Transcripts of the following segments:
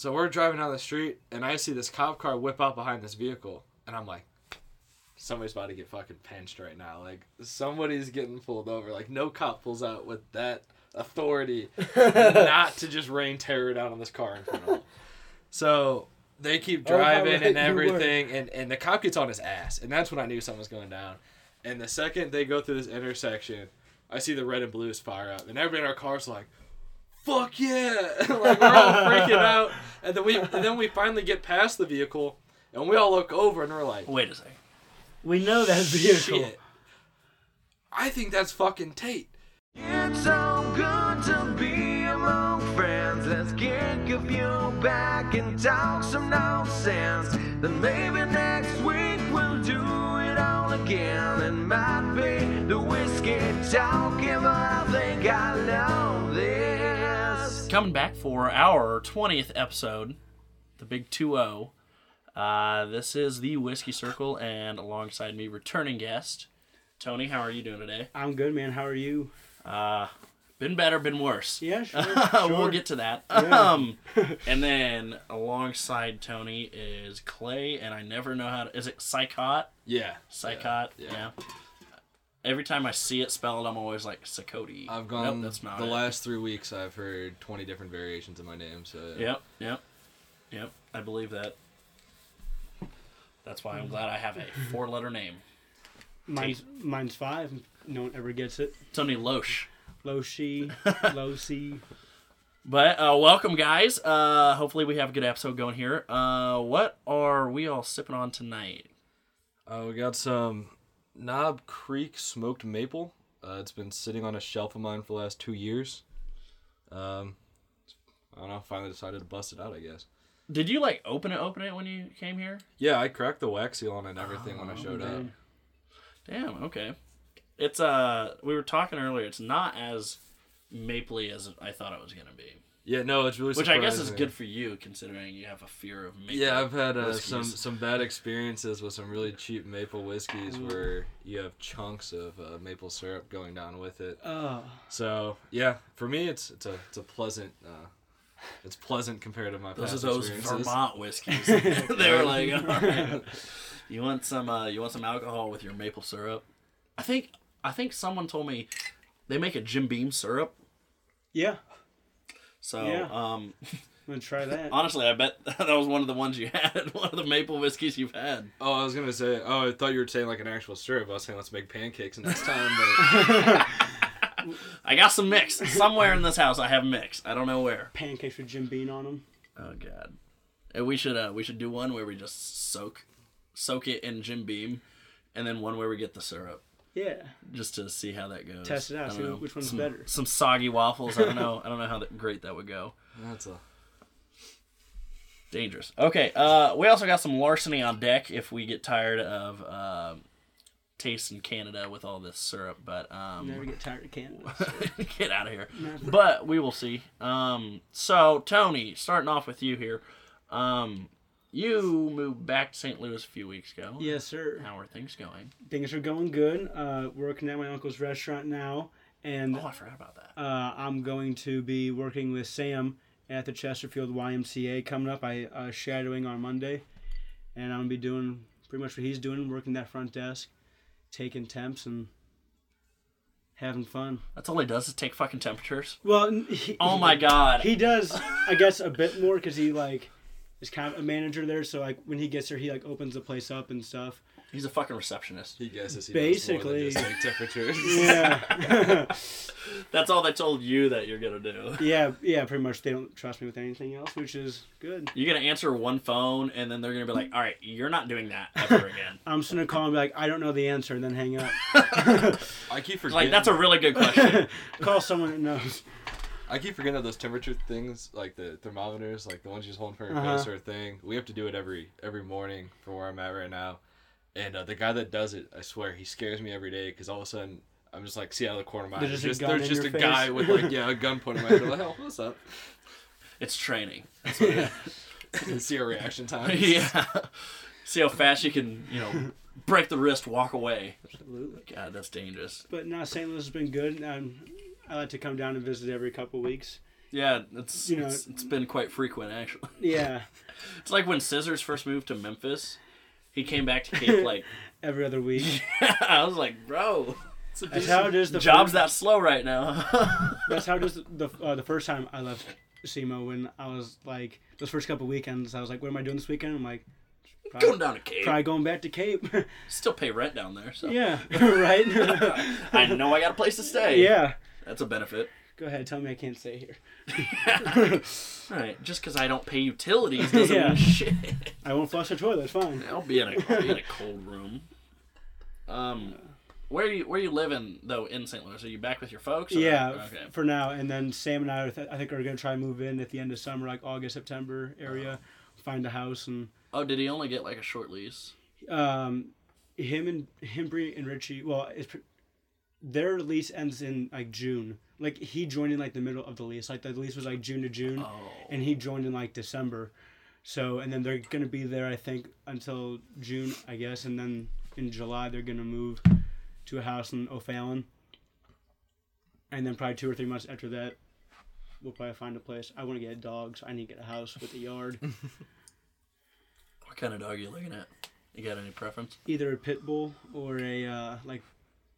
So we're driving down the street, and I see this cop car whip out behind this vehicle, and I'm like, somebody's about to get fucking pinched right now. Like somebody's getting pulled over. Like no cop pulls out with that authority not to just rain terror down on this car in front of them. So they keep Oh, driving right and everything, and, and the cop gets on his ass, and that's when I knew something was going down. And the second they go through this intersection, I see the red and blues fire up, and everybody in our car's like, "Fuck yeah!" like we're all freaking out, and then we and then we finally get past the vehicle, and we all look over, and we're like, Wait a second. We know that vehicle. "Shit!" I think that's fucking Tate. It's so good to be among friends. Let's kick a few back and talk some nonsense. Then maybe next week we'll do it all again. It might be the whiskey talking, but I think I know this. Coming back for our 20th episode, the big 2 0. Uh, this is the Whiskey Circle, and alongside me, returning guest, Tony. How are you doing today? I'm good, man. How are you? Uh, been better, been worse. Yeah, sure. we'll get to that. Yeah. Um, and then alongside Tony is Clay, and I never know how to. Is it Psychot? Yeah, Psychot? Yeah, Yeah. yeah. Every time I see it spelled, I'm always like Sakoti. I've Nope, gone that's not the it. last three weeks. I've heard twenty different variations of my name. So Yep, yep, yep. I believe that. That's why I'm glad I have a four-letter name. Mine's, mine's five. No one ever gets it. Tony Loesch. Loshi, Losi. But uh, welcome, guys. Uh, hopefully, we have a good episode going here. Uh, what are we all sipping on tonight? Uh, we got some Knob Creek smoked maple. Uh, it's been sitting on a shelf of mine for the last two years. Um, I don't know. Finally decided to bust it out. I guess. Did you like open it, open it when you came here? Yeah, I cracked the wax seal on it and everything when I Oh, showed up. Damn. Okay. It's uh, we were talking earlier. It's not as mapley as I thought it was gonna be, Yeah, no, it's really which I guess is good for you considering you have a fear of maple. Yeah, I've had uh, some some bad experiences with some really cheap maple whiskeys where you have chunks of uh, maple syrup going down with it. Oh, So yeah, for me, it's it's a it's a pleasant. Uh, it's pleasant compared to my Those are past those. Vermont whiskeys. they were like, all right, you want some uh, you want some alcohol with your maple syrup? I think I think someone told me they make a Jim Beam syrup. yeah. So Yeah. um, I'm gonna try that. honestly, I bet that was one of the ones you had, one of the maple whiskeys you've had. Oh, I was gonna say. Oh, I thought you were saying like an actual syrup. I was saying let's make pancakes next time. But I got some mix somewhere in this house. I have mix. I don't know where. Pancakes with Jim Beam on them. Oh god. And we should uh we should do one where we just soak soak it in Jim Beam, and then one where we get the syrup. Yeah. just to see how that goes. Test it out, see know. which one's some, better. Some soggy waffles. I don't know. I don't know how that, great that would go. that's a. Dangerous. Okay. Uh, we also got some larceny on deck if we get tired of um, tasting Canada with all this syrup. But Never um, get tired of Canada. get out of here. Never. But we will see. Um, so Tony, starting off with you here. Um, you moved back to St. Louis a few weeks ago. yes, sir. How are things going? Things are going good. Uh, working at my uncle's restaurant now, and Oh, I forgot about that. uh, I'm going to be working with Sam at the Chesterfield YMCA coming up. I uh, shadowing on Monday, and I'm gonna be doing pretty much what he's doing, working that front desk, taking temps and having fun. That's all he does is take fucking temperatures. Well, he, Oh my god. he does, I guess, a bit more because he like is kind of a manager there. So like when he gets there, he like opens the place up and stuff. He's a fucking receptionist. He guesses he Basically. knows more than just like temperatures. Yeah, That's all they told you that you're gonna do. yeah, yeah. Pretty much, they don't trust me with anything else, which is good. You're gonna answer one phone, and then they're gonna be like, "All right, you're not doing that ever again." I'm just gonna call and be like, I don't know the answer, and then hang up. I keep forgetting. like that's a really good question. call someone that knows. I keep forgetting of those temperature things, like the thermometers, like the ones you just hold for a Uh-huh. closer thing. We have to do it every every morning for where I'm at right now. And uh, the guy that does it, I swear, he scares me every day because all of a sudden I'm just like, see out of the corner of my eye, There's there's just a there's just a your guy with like yeah a gun pointing at my head. Like, oh, what's up? It's training. And see our reaction time. yeah. See how fast you can, you know, break the wrist, walk away. Absolutely. God, that's dangerous. But no, St. Louis has been good. Um, I like to come down and visit every couple weeks. Yeah, it's You know- it's, it's been quite frequent actually. Yeah, It's like when Scissors first moved to Memphis. He came back to Cape like every other week. I was like, bro, That's how it is. The job's first, that slow right now. That's how it is. The uh, the first time I left SEMO when I was like those first couple weekends, I was like, "What am I doing this weekend?" I'm like, Going probably, down to Cape. probably going back to Cape. Still pay rent down there, so yeah, right. I know I got a place to stay. yeah. That's a benefit. Go ahead, tell me I can't stay here. All right, just because I don't pay utilities doesn't Yeah. mean shit. I won't flush the toilet. It's fine. I'll be in a I'll be in a cold room. Um, where you where you living though in St. Louis? Are you back with your folks? or- Yeah, Okay. for now. And then Sam and I, are th- I think, are gonna try and move in at the end of summer, like August, September area. Find a house and Oh, did he only get like a short lease? um, him and him, and Richie. Well, it's, their lease ends in like June. Like he joined in like the middle of the lease. Like the lease was like June to June, Oh, and he joined in like December. So and then they're gonna be there, I think, until June, I guess, and then in July they're gonna move to a house in O'Fallon. And then probably two or three months after that, we'll probably find a place. I want to get dogs. I need to get a house with a yard. what kind of dog are you looking at? You got any preference? Either a pit bull or a uh, like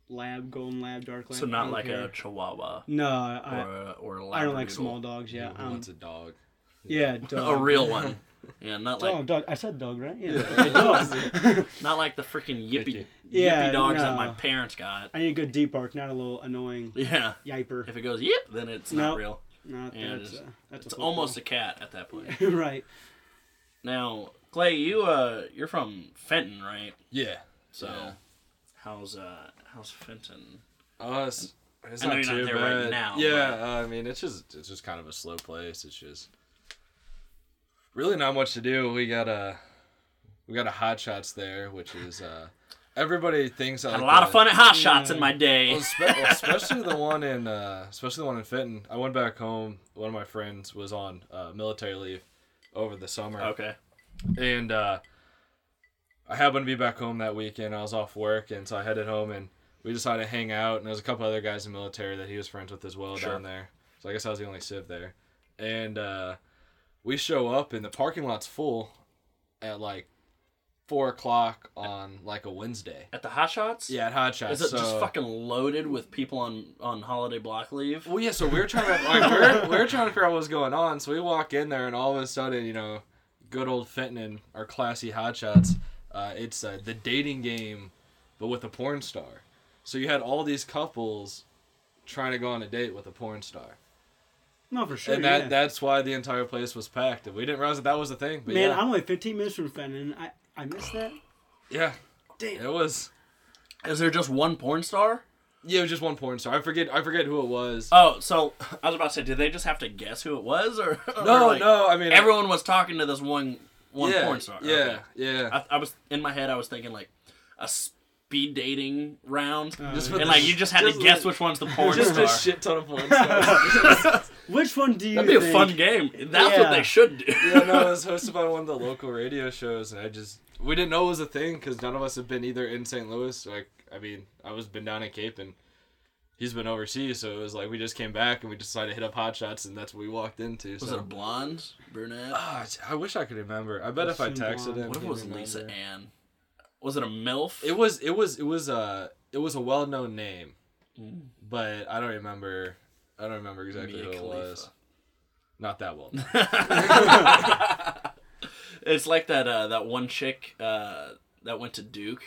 lab, golden lab, dark lab. So not like care. a Chihuahua No, I or I, a, or a I don't like small dogs. Yeah, Who um, wants a dog? yeah, A real one. Yeah, not like Dog, dog. I said dog, right? Yeah, a dog. not like the freaking yippee you. Yeah, yippee dogs that my parents got. I need a good deep bark, not a little annoying Yeah. yiper. If it goes yip, then it's not real. No, Yeah, that's it's- uh, that's It's a almost a cat at that point. right. Now, Clay, you uh, you're from Fenton, right? Yeah. So, Yeah. how's uh, how's Fenton? Uh, it's, it's I know not you're not too there bad. right now, Yeah, uh, I mean it's just it's just kind of a slow place. It's just really not much to do. We got a we got a hot shots there, which is uh everybody thinks Had like a lot of fun at Hot Shots in my day. Well, especially the one in uh, especially the one in Fenton. I went back home. One of my friends was on uh, military leave over the summer, okay. and uh, I happened to be back home that weekend. I was off work, and so I headed home, and we decided to hang out. And there was a couple other guys in the military that he was friends with as well Sure. down there. So I guess I was the only civ there, and uh, we show up, and the parking lot's full at like four o'clock on like a Wednesday. At the Hot Shots? Yeah, at Hot Shots. Is it so... just fucking loaded with people on on holiday block leave? Well, yeah. So we were trying to like we we're, we we're trying to figure out what's going on. So we walk in there, and all of a sudden, you know, good old Fenton and our classy hotshots. Uh, it's uh, the dating game, but with a porn star. So you had all these couples trying to go on a date with a porn star, No, for sure. and that yeah. that's why the entire place was packed. And we didn't realize that that was a thing. But Man, yeah, I'm only 15 minutes from Fenton. I I missed that. yeah, Damn. it was. Is there just one porn star? Yeah, it was just one porn star. I forget. I forget who it was. Oh, so I was about to say, did they just have to guess who it was, or or, no, like, no. I mean, Everyone was talking to this one one yeah, porn star. Yeah, Okay. yeah. I, I was in my head. I was thinking like a speed dating round, Uh, Just yeah. and the like you just had just to guess with- which one's the porn just star. a shit ton of porn stars. Which one do you? That'd be a fun game. That's what they should do. yeah, no, it was hosted by one of the local radio shows, and I just we didn't know it was a thing because none of us have been either in St. Louis. Like, I mean, I was been down in Cape, and he's been overseas, so it was like we just came back and we decided to hit up Hot Shots, and that's what we walked into. Was so. it a blonde, brunette? Ah, I wish I could remember. I bet if I texted blonde. him, what if it was remember. Lisa Ann? Was it a milf? It was. It was. It was. a it was a well-known name, Mm. but I don't remember. I don't remember exactly Mia who it was. Not that well. it's like that uh, that one chick uh, that went to Duke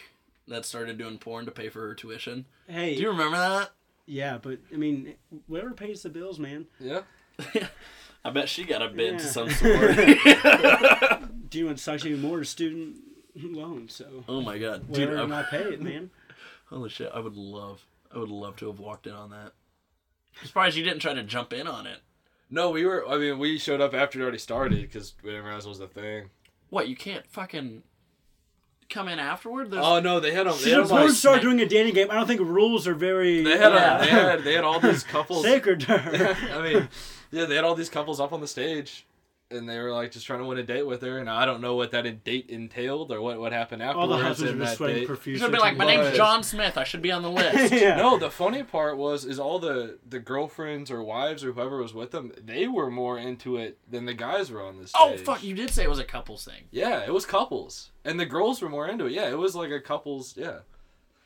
that started doing porn to pay for her tuition. Hey, Do you remember that? yeah, but I mean, whoever pays the bills, man. yeah. I bet she got a bid to some sort. Do you want sucks even more student loans? So oh my god, dude! whatever I'm- not pay it, man. holy shit! I would love, I would love to have walked in on that. I'm surprised you didn't try to jump in on it. No, we were. I mean, we showed up after it already started because we didn't realize it was a thing. What? You can't fucking come in afterward? There's... Oh no, they had them. They She's had, a 'em, porn like, star doing a dating game. I don't think rules are very they had, Yeah. a, they had they had all these couples. sacred to her. I mean, yeah, they had all these couples up on the stage, and they were like just trying to win a date with her, and I don't know what that date entailed or what what happened after. All the husbands in are just that sweating date. You profusely. should be like, my name's. John Smith. I should be on the list. yeah. No, the funny part was is all the the girlfriends or wives or whoever was with them, they were more into it than the guys were on this. Oh fuck! You did say it was a couples thing. Yeah, it was couples, and the girls were more into it. Yeah, it was like a couples. Yeah,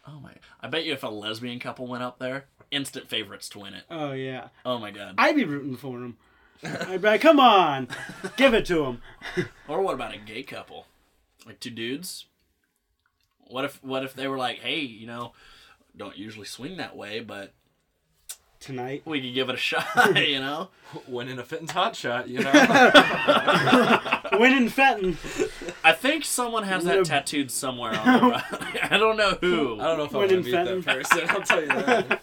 Oh my! I bet you if a lesbian couple went up there, instant favorites to win it. Oh yeah. Oh my god! I'd be rooting for him. I'd be like, come on, give it to him. Or what about a gay couple, like two dudes? What if what if they were like, hey, you know, don't usually swing that way, but Tonight. we could give it a shot, you know? winning a Fenton's hot shot. You know, Winning Fenton. I think someone has that tattooed somewhere on their body. I don't know who. I don't know if I'm Winning gonna beat that person. I'll tell you that.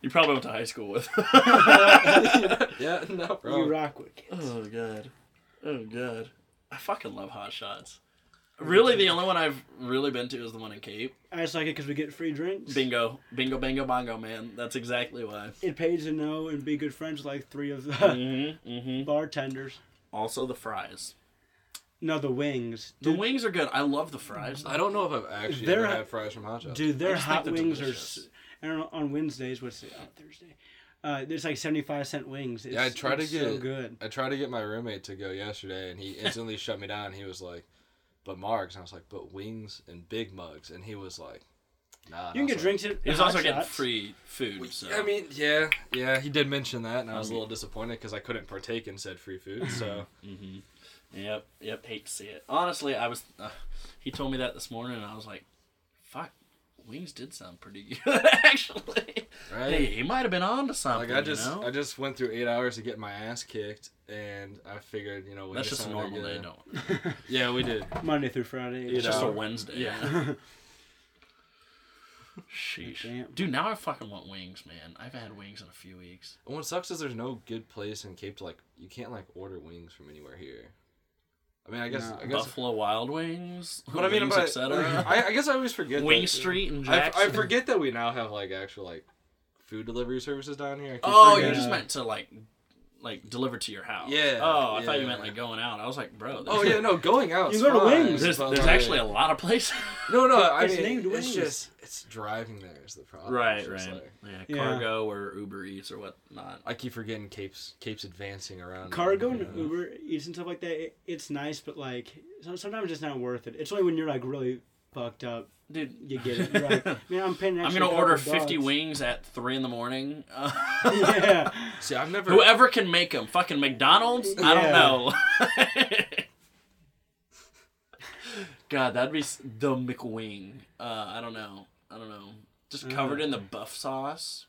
You probably went to high school with. yeah, no, You bro. rock with kids. oh god. Oh god. I fucking love hot shots. Really, the only one I've really been to is the one in Cape. I just like it because we get free drinks. Bingo, bingo, bingo, bongo, man. That's exactly why. It pays to know and be good friends with like three of the Mm-hmm, mm-hmm. bartenders. Also, the fries. No, the wings. The wings are good. I love the fries. I don't know if I've actually They're- ever had fries from Hot Shots. Dude, their hot wings delicious. are. S- I don't know, on Wednesdays, what's it? On Thursday. Uh, there's like 75 cent wings. It's, Yeah, I try to get- so good. I tried to get my roommate to go yesterday, and he instantly shut me down. He was like, "But Marks," and I was like, "But wings and big mugs," and he was like, "Nah." You can get drinks at He was Hot also getting free food. So. I mean, yeah, yeah, he did mention that, and I was a Um, little disappointed because I couldn't partake in said free food. So hmm Yep, yep. Hate to see it. Honestly, I was. Uh, he told me that this morning, and I was like, "Fuck, wings did sound pretty good, actually." right. Hey, he might have been on to something. Like I just, you know? I just went through eight hours to get my ass kicked, and I figured, you know, wings That's just a normal day, don't. Yeah, we did. Monday through Friday. It's just a. Wednesday. Yeah. Sheesh. Dude, now I fucking want wings, man. I haven't had wings in a few weeks. And what sucks is there's no good place in Cape to like, you can't like order wings from anywhere here. I mean, I guess, No. I guess, Buffalo Wild Wings, but I mean, wings, but, etc. Uh, I, I guess I always forget. Wing that- uh, Street in I, Jackson. I forget that we now have like actual like food delivery services down here. I keep Oh, you forgetting. just meant to like, like delivered to your house. Yeah, Oh, I thought you meant like going out. I was like, bro. Oh yeah, no, going out. You go to Wings. There's, there's actually a lot of places. no, no. I It's mean, named it's Wings. just it's driving there is the problem. right, right. like- yeah, Yeah. cargo or Uber Eats or whatnot. I keep forgetting Cape's Cape's advancing around. Cargo and Yeah. Uber Eats and stuff like that, it, it's nice, but like sometimes it's not worth it. It's only when you're like really fucked up Dude, you get it. You're man, I'm paying. an I'm gonna order couple 50 bucks." wings at three in the morning. Uh, yeah, See, I've never. Whoever can make them, fucking McDonald's. I don't know. God, that'd be the McWing. Uh, I don't know. I don't know. Just covered Uh. in the buff sauce.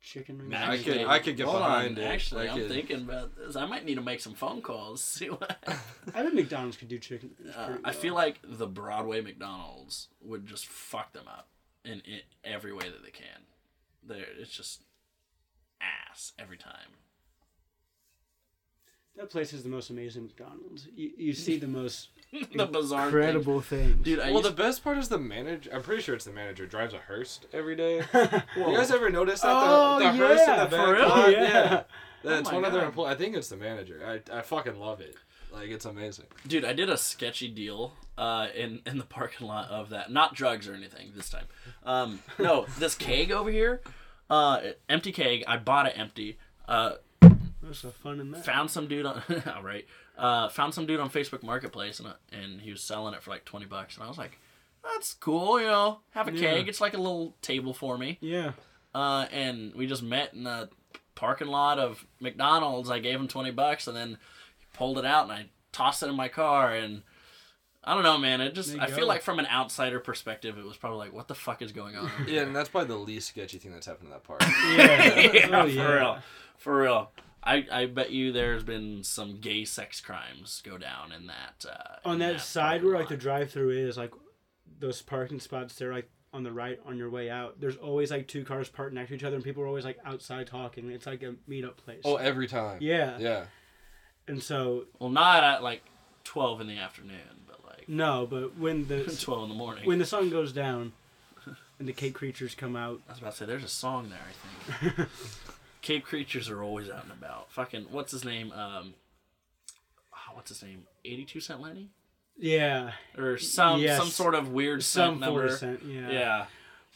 Chicken wings. I could- I could get hold behind on. it. Actually, I I'm could- thinking about this. I might need to make some phone calls. See what. I bet McDonald's could do chicken. wings Uh, pretty I well. feel like the Broadway McDonald's would just fuck them up in, in every way that they can. There, it's just ass every time. that place is the most amazing McDonald's. You, you see the most the bizarre thing. incredible things. dude. I well, the best part is the manager. I'm pretty sure it's the manager drives a hearse every day. You guys ever notice that Oh, the, the hearse in yeah, the for real? lot? Yeah. Yeah, that's Oh my one of their God. employees. I think it's the manager. I, I fucking love it. Like it's amazing. dude, I did a sketchy deal uh, in in the parking lot of that. Not drugs or anything this time. Um, no, this keg over here, uh, empty keg. I bought it empty. Uh, There's some fun in that. found some dude on all right uh found some dude on facebook marketplace and, uh, and he was selling it for like 20 bucks and i was like that's cool you know have a Yeah. keg it's like a little table for me Yeah. uh and we just met in the parking lot of mcdonald's i gave him 20 bucks and then he pulled it out and i tossed it in my car and I don't know, man. It just There you I feel like from an outsider perspective, it was probably like, what the fuck is going on? Yeah, and that's probably the least sketchy thing that's happened in that park. Yeah. yeah, Oh, for real, for real. I, I bet you there's been some gay sex crimes go down in that uh, On in that side parking where like the drive-through is, like those parking spots, they're like on the right on your way out. There's always like two cars parked next to each other, and people are always like outside talking. It's like a meetup place. oh, every time. yeah. Yeah. And so well, not at like twelve in the afternoon, but like no, but when the twelve in the morning. when the sun goes down, and the Cape creatures come out. I was about to say, there's a song there. I think Cape creatures are always out and about. Fucking what's his name? Um, what's his name? 82 cent Lenny? Yeah, Or some Yes. some sort of weird some cent number. cent. Yeah. Yeah.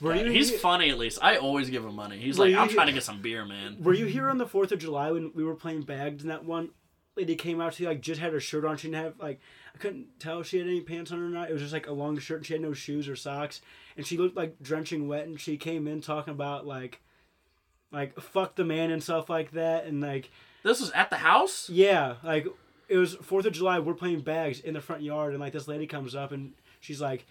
Were you He's he- funny at least. I always give him money. He's like, you I'm trying to get some beer, man. Were you here on the Fourth of July when we were playing bags and that one lady came out? She like just had her shirt on. She didn't have like I couldn't tell if she had any pants on or not. It was just like a long shirt. and She had no shoes or socks, and she looked like drenching wet. And she came in talking about like, like fuck the man and stuff like that. And like This was at the house? yeah, like it was Fourth of July. We're playing bags in the front yard, and like this lady comes up and she's like.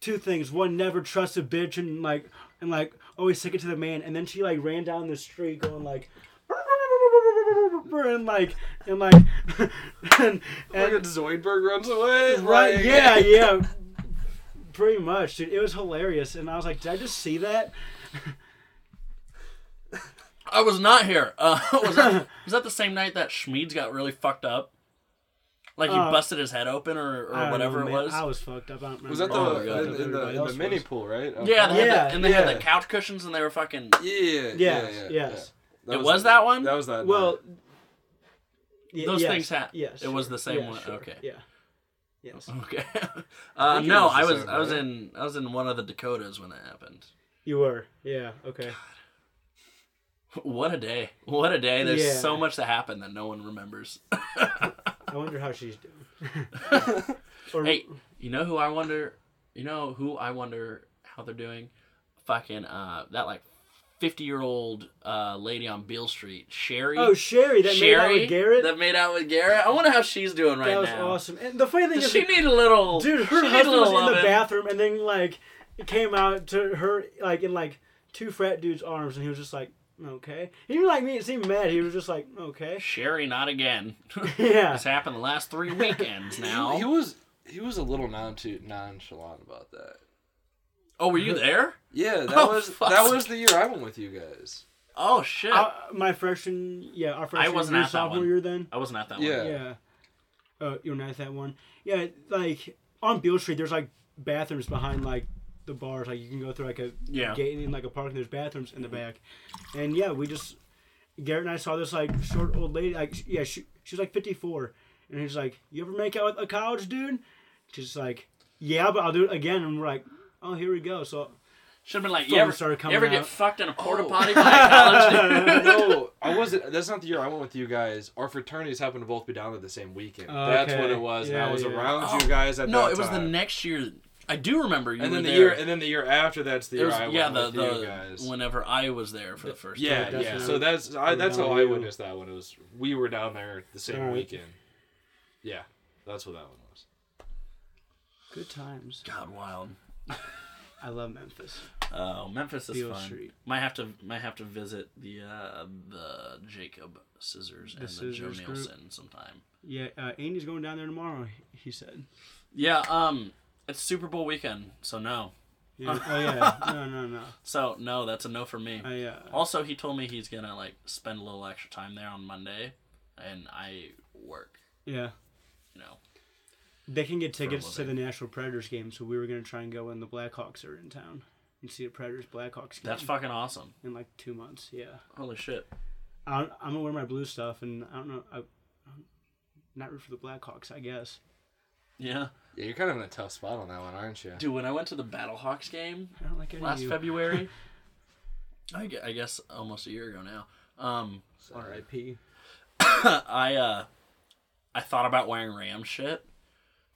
Two things. One, never trust a bitch, and like, and like, always stick it to the man. And then she like ran down the street, going like, and like, and like, and, Like and Zoidberg runs away. right, like- yeah, yeah, pretty much, dude. It was hilarious, and I was like, did I just see that? I was not here. Uh, was that was that the same night that Schmeeds got really fucked up? Like he Uh, busted his head open or, or whatever know, it was. I was fucked up. I don't remember. Was that the Oh my God. in, in the, in the mini was. pool, right? yeah, they had Yeah, the, and they had yeah. the couch cushions and they were fucking. Yeah. Yeah. Yes, yeah, yes. yeah. It was that one? That was that. Well, night. y- Those yes, things ha- Yes, it was the same Yeah, one? sure, Okay. Yeah. Yes. Okay. uh, think it no, was I was I was in I was in one of the Dakotas when that happened. You were. Yeah. Okay. What a day! What a day! There's Yeah. so much that happened that no one remembers. I wonder how she's doing. or, hey, you know who I wonder? You know who I wonder how they're doing? Fucking uh, that like fifty year old uh lady on Beale Street, Sherry. Oh, Sherry that made out with Garrett. that made out with Garrett. I wonder how she's doing right now. that was now. awesome. And the funny thing Does is, she need a little? dude, her husband was little in the bathroom, and then like it came out to her like in like two frat dudes' arms, and he was just like, okay. Even like me, it seemed mad. He was just like, okay. Sherry, not again. Yeah. It's happened the last three weekends now. He, he was he was a little non nonchalant about that. oh, were you there? Yeah, that Oh, was fuck. that was the year I went with you guys. Oh shit! Uh, my freshman, yeah, our freshman wasn't year, at that sophomore one. year then. I wasn't at that Yeah. one. Yeah. Uh, you're not at that one. Yeah, like on Beale Street, there's like bathrooms behind like the bars. Like you can go through like a Yeah. gate in like a park, and there's bathrooms in the back. And yeah, we just Garrett and I saw this like short old lady. Like yeah, she she was like 54, and he's like, "You ever make out with a college dude?" She's like, "Yeah, but I'll do it again." And we're like, "Oh, here we go." So Should have been like, Phone you ever, started you coming ever get out. fucked in a porta Oh. potty by a college dude? no, I wasn't. That's not the year I went with you guys. Our fraternities happened to both be down at the same weekend. Oh, that's Okay. what it was. and I Yeah, was yeah. around Oh, you guys at no, that it was the next year. I do remember you And were then the there. year, and then the year after that's the It year was, I went yeah, the, with the you guys. whenever I was there for the first yeah, time. that's yeah. So that's I, that's how I witnessed that one. It was we were down there the same Alright. weekend. Yeah, that's what that one was. good times. God, wild. I love Memphis. Oh, Memphis is Beale fun. Street. Might have to might have to visit the uh, the Jacob Scissors and the Joe Scissors group. Nielsen sometime. Yeah, uh, Andy's going down there tomorrow. He said. Yeah, um, it's Super Bowl weekend, so no. Yeah. oh yeah. No, no, no. So no, that's a no for me. I uh, Also, he told me he's gonna like spend a little extra time there on Monday, and I work. yeah. You know. They can get tickets to the. Nashville Predators game, so we were gonna try and go when the Blackhawks are in town and see a Predators Blackhawks game. That's fucking awesome. in like two months. Yeah. Holy shit. I I'm gonna wear my blue stuff, and I don't know. I, I'm not root for the Blackhawks, I guess. Yeah. Yeah, you're kind of in a tough spot on that one, aren't you? Dude, when I went to the Battlehawks game I don't like any last. February, I, gue- I guess almost a year ago now. Um, R.I.P. I uh, I thought about wearing Ram shit,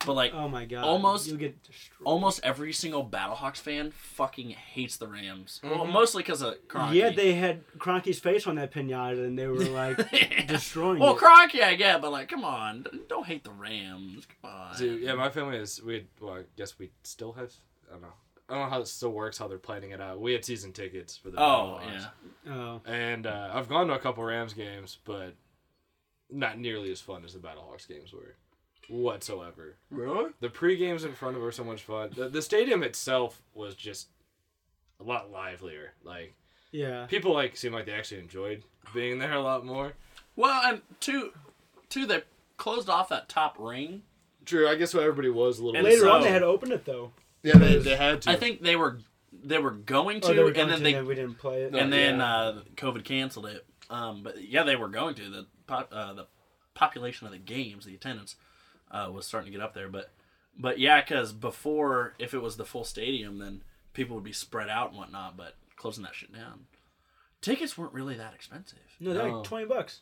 but like Oh my god. Almost- You'll get destroyed. almost every single Battlehawks fan fucking hates the Rams. Well, Mhm. mostly because of Kroenke. Yeah, they had Kroenke's face on that pinata, and they were like destroying Well, it. Kroenke, I get, but like, come on, don't hate the Rams. Come on. Dude, yeah, my family is we. Had, well, I guess we still have. I don't know. I don't know how it still works. How they're planning it out. We had season tickets for the. Oh Battlehawks. yeah. oh, And uh, I've gone to a couple Rams games, but not nearly as fun as the Battlehawks games were, whatsoever. Really? The pre games in front of were so much fun. The, the stadium itself was just a lot livelier. Like yeah. people like seemed like they actually enjoyed being there a lot more. Well, and two, two, they closed off that top ring. True, I guess what everybody was a little. And bit Later so- on, they had to open it though. yeah, they, they had to. I think they were they were going to, Oh, they were and then to, they and we didn't play it. and then yeah. uh, COVID canceled it. Um, but yeah, they were going to the pot, uh, the population of the games, the attendance uh, was starting to get up there. But but yeah, because before, if it was the full stadium, then people would be spread out and whatnot. But closing that shit down, tickets weren't really that expensive. No, they're Oh. like twenty bucks.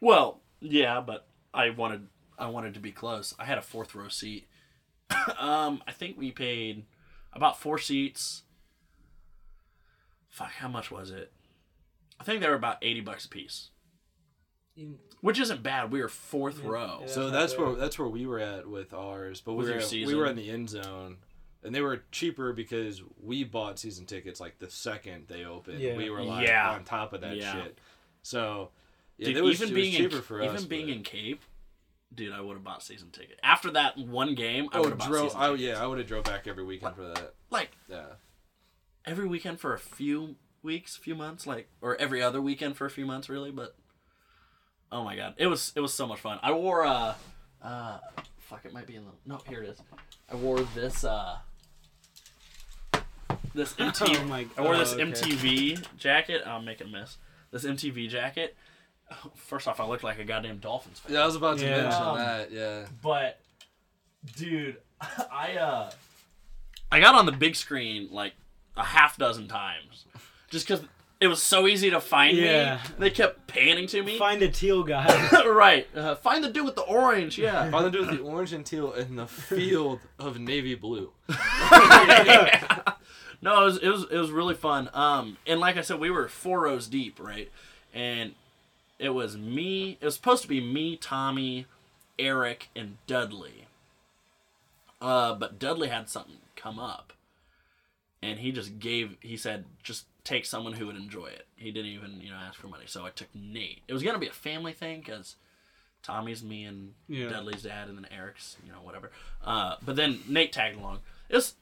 Well, yeah, but I wanted I wanted to be close. I had a fourth row seat. um, I think we paid about four seats. Fuck, how much was it? I think they were about eighty bucks a piece, which isn't bad. We were fourth row. So that's where that's where we were at with ours, but we With were your we were in the end zone, and they were cheaper because we bought season tickets like the second they opened. Yeah. We were like Yeah. on top of that Yeah. shit. So yeah, Dude, was, even being cheaper in, for us. even being but- in Cape, dude, I would have bought season ticket after that one game. I would oh, have drove. Oh yeah, I would have drove back every weekend for that. like Yeah. every weekend for a few weeks, a few months, like or every other weekend for a few months, really. But oh my god, it was it was so much fun. I wore uh uh fuck, it might be in the no here it is. I wore this uh this MTV. Oh my- I wore this oh, okay. MTV jacket. I'm making a mess. This MTV jacket. First off, I looked like a goddamn Dolphins fan. Yeah, I was about to Yeah. mention Um, that. Yeah. But dude, I uh I got on the big screen like a half dozen times. Just cuz it was so easy to find Yeah. me. They kept panning to me. Find a teal guy. right. Uh, find the dude with the orange. Yeah. All they do with the orange and teal in the field of navy blue. No, it was, it was it was really fun. Um, and like I said, we were four rows deep, right? And it was me. It was supposed to be me, Tommy, Eric, and Dudley. Uh, but Dudley had something come up, and he just gave. He said, "Just take someone who would enjoy it." He didn't even, you know, ask for money. So I took Nate. It was gonna be a family thing because Tommy's me and Yeah. Dudley's dad, and then Eric's, you know, whatever. Uh, but then Nate tagged along. It was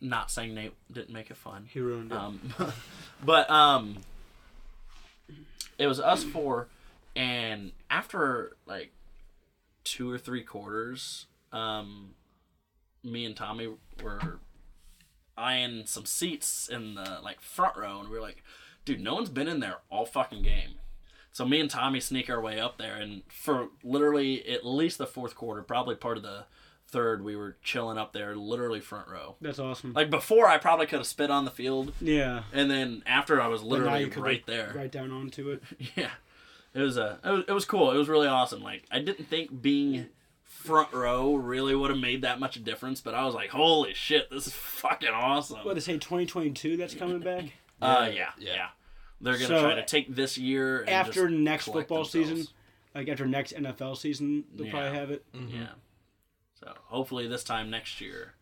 not saying Nate didn't make it fun. he ruined it. Um, but um, it was us four, and after like two or three quarters, um, me and Tommy were eyeing some seats in the like front row, and we were like, "Dude, no one's been in there all fucking game." So me and Tommy sneak our way up there, and for literally at least the fourth quarter, probably part of the third, we were chilling up there, literally front row. That's awesome. Like before, I probably could have spit on the field, yeah. and then after, I was literally right there. Right down onto it. Yeah, it was a it was, it was cool. It was really awesome. Like I didn't think being front row really would have made that much a difference, but I was like, holy shit, this is fucking awesome. What they say, 2022? That's coming back uh, yeah, Yeah. yeah, They're gonna So, try to take this year and after just next football themselves. season. Like after next NFL season, they'll Yeah. probably have it. Yeah. So hopefully this time next year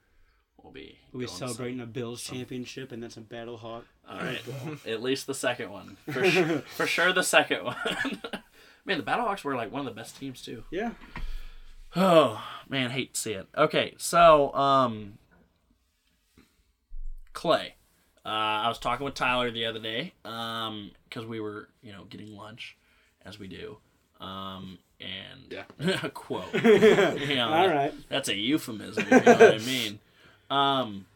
we'll be We'll be going some- celebrating a Bills championship, and that's a Battle Hawk. All right, at least the second one for sure. For sure, the second one. man, the Battlehawks were like one of the best teams too. Yeah. Oh man, hate to see it. Okay, so um, Clay. Uh, I was talking with Tyler the other day um, because we were, you know, getting lunch, as we do. Um, and Yeah. quote. You know, All right. That's a euphemism, you know what I mean. Um,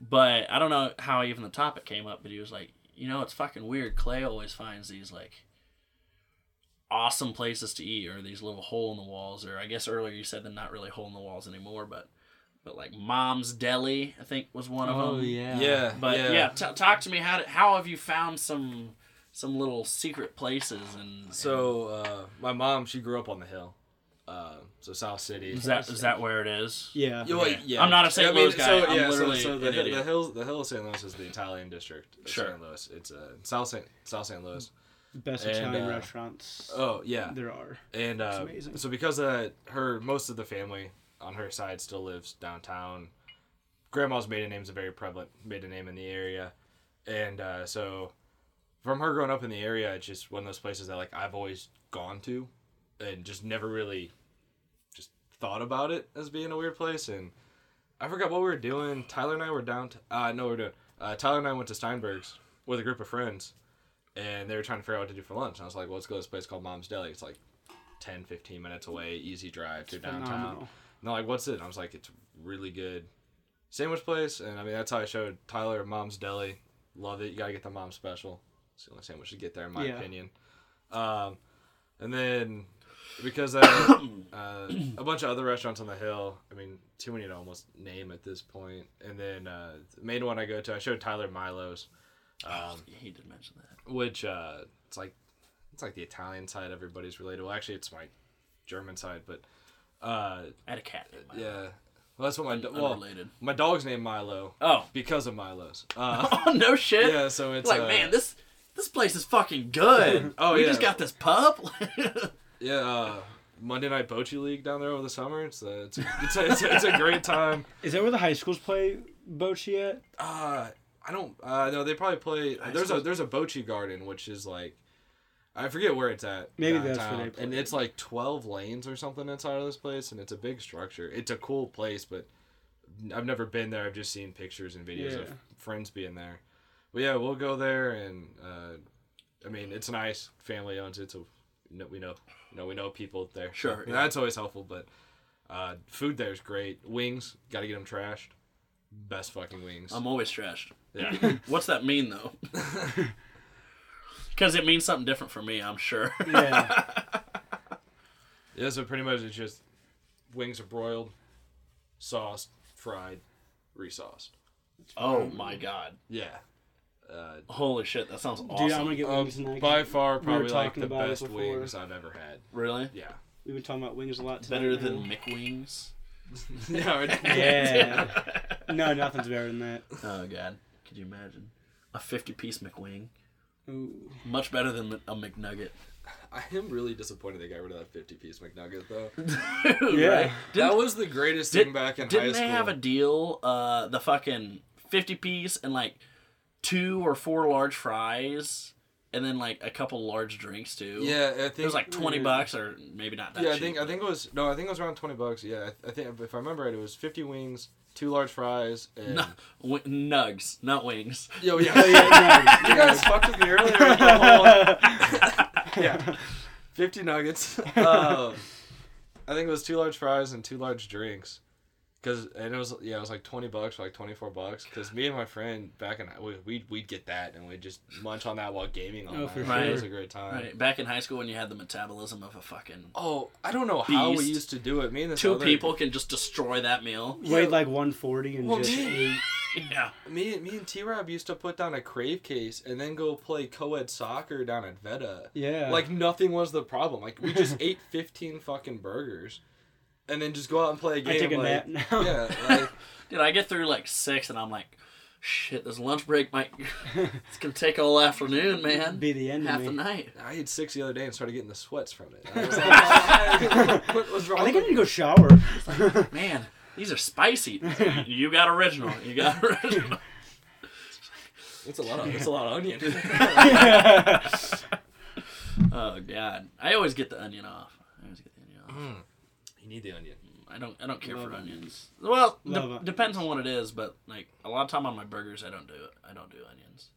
but I don't know how even the topic came up, but he was like, you know, it's fucking weird. Clay always finds these like awesome places to eat, or these little hole in the walls, or I guess earlier you said they're not really hole in the walls anymore, but but like Mom's Deli, I think was one of them. Oh yeah. Yeah. But yeah, yeah. t- talk to me. How did, how have you found some some little secret places and So uh, my mom, she grew up on the hill, uh, so South City. is that is that where it is? Yeah. Yeah, well, Okay. yeah. I'm not a St. I mean, Louis guy. So, I'm yeah, literally so, so the, an idiot. the hills, the hill of St. Louis is the Italian district of Sure. St. Louis. It's uh, South St. South St. Louis. Best And, Italian uh, restaurants Oh yeah, there are. and uh, amazing. so because of that, her most of the family on her side still lives downtown. Grandma's maiden name's a very prevalent maiden name in the area, and uh, so from her growing up in the area, it's just one of those places that like I've always gone to, and just never really just thought about it as being a weird place. And I forgot what we were doing. Tyler and I were down. To, uh, no, we we're doing. Uh, Tyler and I went to Steinberg's with a group of friends, and they were trying to figure out what to do for lunch. And I was like, well, let's go to this place called Mom's Deli. It's like 10, 15 minutes away, easy drive to downtown. Phenomenal. And they're like, what's it? And I was like, it's really good sandwich place. And I mean, that's how I showed Tyler Mom's Deli. Love it. You gotta get the mom special. It's the only sandwich to get there, in my Yeah. opinion. Um, and then because uh, uh, a bunch of other restaurants on the hill. I mean, too many to almost name at this point. And then uh, the main one I go to, I showed Tyler Milo's, um, he did mention that. which uh, it's like it's like the Italian side everybody's related. Well, actually, it's my German side, but uh, I had a cat. named Milo. yeah. Well, that's what my do- well, Unrelated. my dog's named Milo Oh. because of Milo's. Uh, Oh no shit. yeah, so it's like uh, man, this this place is fucking good. Oh, yeah. we yeah. just got this pup. Yeah, uh, Monday Night Bocce League down there over the summer. It's a, it's a, it's a, it's a, it's a great time. Is that where the high schools play bocce at? Uh, I don't. Uh, no, they probably play. There's a there's a Bocce Garden, which is like, I forget where it's at. Maybe that's where they play And it's like twelve lanes or something inside of this place, and it's a big structure. It's a cool place, but I've never been there. I've just seen pictures and videos of friends being there. But yeah, we'll go there, and uh, I mean, it's nice. Family owns it, so we know, you know, we know people there. Sure, yeah. that's always helpful. But uh, food there is great. Wings, got to get them trashed. Best fucking wings. I'm always trashed. yeah. What's that mean though? Because it means something different for me, I'm sure. Yeah. Yeah, so pretty much it's just wings are broiled, sauced, fried, resauced. oh my god. Yeah. Uh, Holy shit, that sounds awesome. Dude, I'm gonna get um, wings tonight. by far, were probably like the best wings I've ever had. really? Yeah. We've been talking about wings a lot tonight. Better man. than McWings? yeah. it- Yeah. no, nothing's better than that. Oh god. Could you imagine? A 50 piece McWing. Ooh. Much better than a McNugget. I am really disappointed they got rid of that 50 piece McNugget, though. Yeah. Right? that was the greatest Did- thing back in high school. Didn't they have a deal? Uh, the fucking fifty piece and like two or four large fries, and then like a couple large drinks too. Yeah, I think it was like twenty Yeah. bucks or maybe not that. Yeah, I cheap, think I think it was no, I think it was around 20 bucks. Yeah, I, I think if I remember right, it was 50 wings, two large fries, and No, w- nugs, not wings. Yo, yeah. Oh, yeah, you guys fucked with me earlier. With whole, yeah, fifty nuggets. Um, I think it was two large fries and two large drinks. Cause and it was yeah it was like twenty bucks or like twenty four bucks. Cause me and my friend back in we we'd, we'd get that and we'd just munch on that while gaming all Oh, night. for It was a great time. Right, back in high school when you had the metabolism of a fucking Oh, I don't know how we used to do it. Me and this two other, people can just destroy that meal. Weighed like 140 and Well, just me- ate. Yeah, Me, and me and T Rob used to put down a crave case and then go play co-ed soccer down at Vetta. Yeah. Like nothing was the problem. Like we just ate fifteen fucking burgers, and then just go out and play a game. I take a like, nap now. Yeah, like, dude, I get through like six and I'm like, shit, this lunch break might it's gonna take all afternoon, man. Be the end of half me. the night. I ate six the other day and started getting the sweats from it. I was like, what was wrong? I think I need to go shower. Man, these are spicy. You got original. You got original. It's a lot of it's a lot of onion. Oh god, I always get the onion off. I always get the onion off. you need the onion. I don't. I don't care Love for onions. onions. Well, de- onions. depends on what it is, but like a lot of time on my burgers, I don't do it. I don't do onions.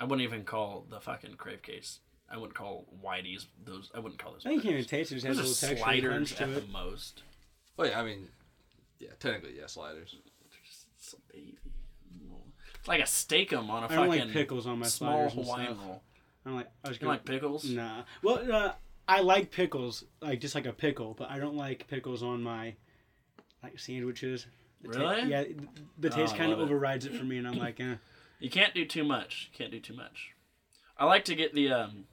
I wouldn't even call the fucking crave case. I wouldn't call Whitey's those. I wouldn't call those. I think you can't even taste it. It just has a Those little texture sliders to at it. the most. Oh yeah, I mean, yeah, technically yeah, sliders. It's a baby. It's like a steakum on a I fucking don't like pickles on my small sliders and Hawaiian stuff. roll. I don't like. I was You gonna, like pickles? Nah. Well, uh, I like pickles, like just like a pickle, but I don't like pickles on my like sandwiches. The ta- Really? yeah, the Oh, taste I kind of love it. overrides it for me, and I'm like, eh. You can't do too much. You can't do too much. I like to get the um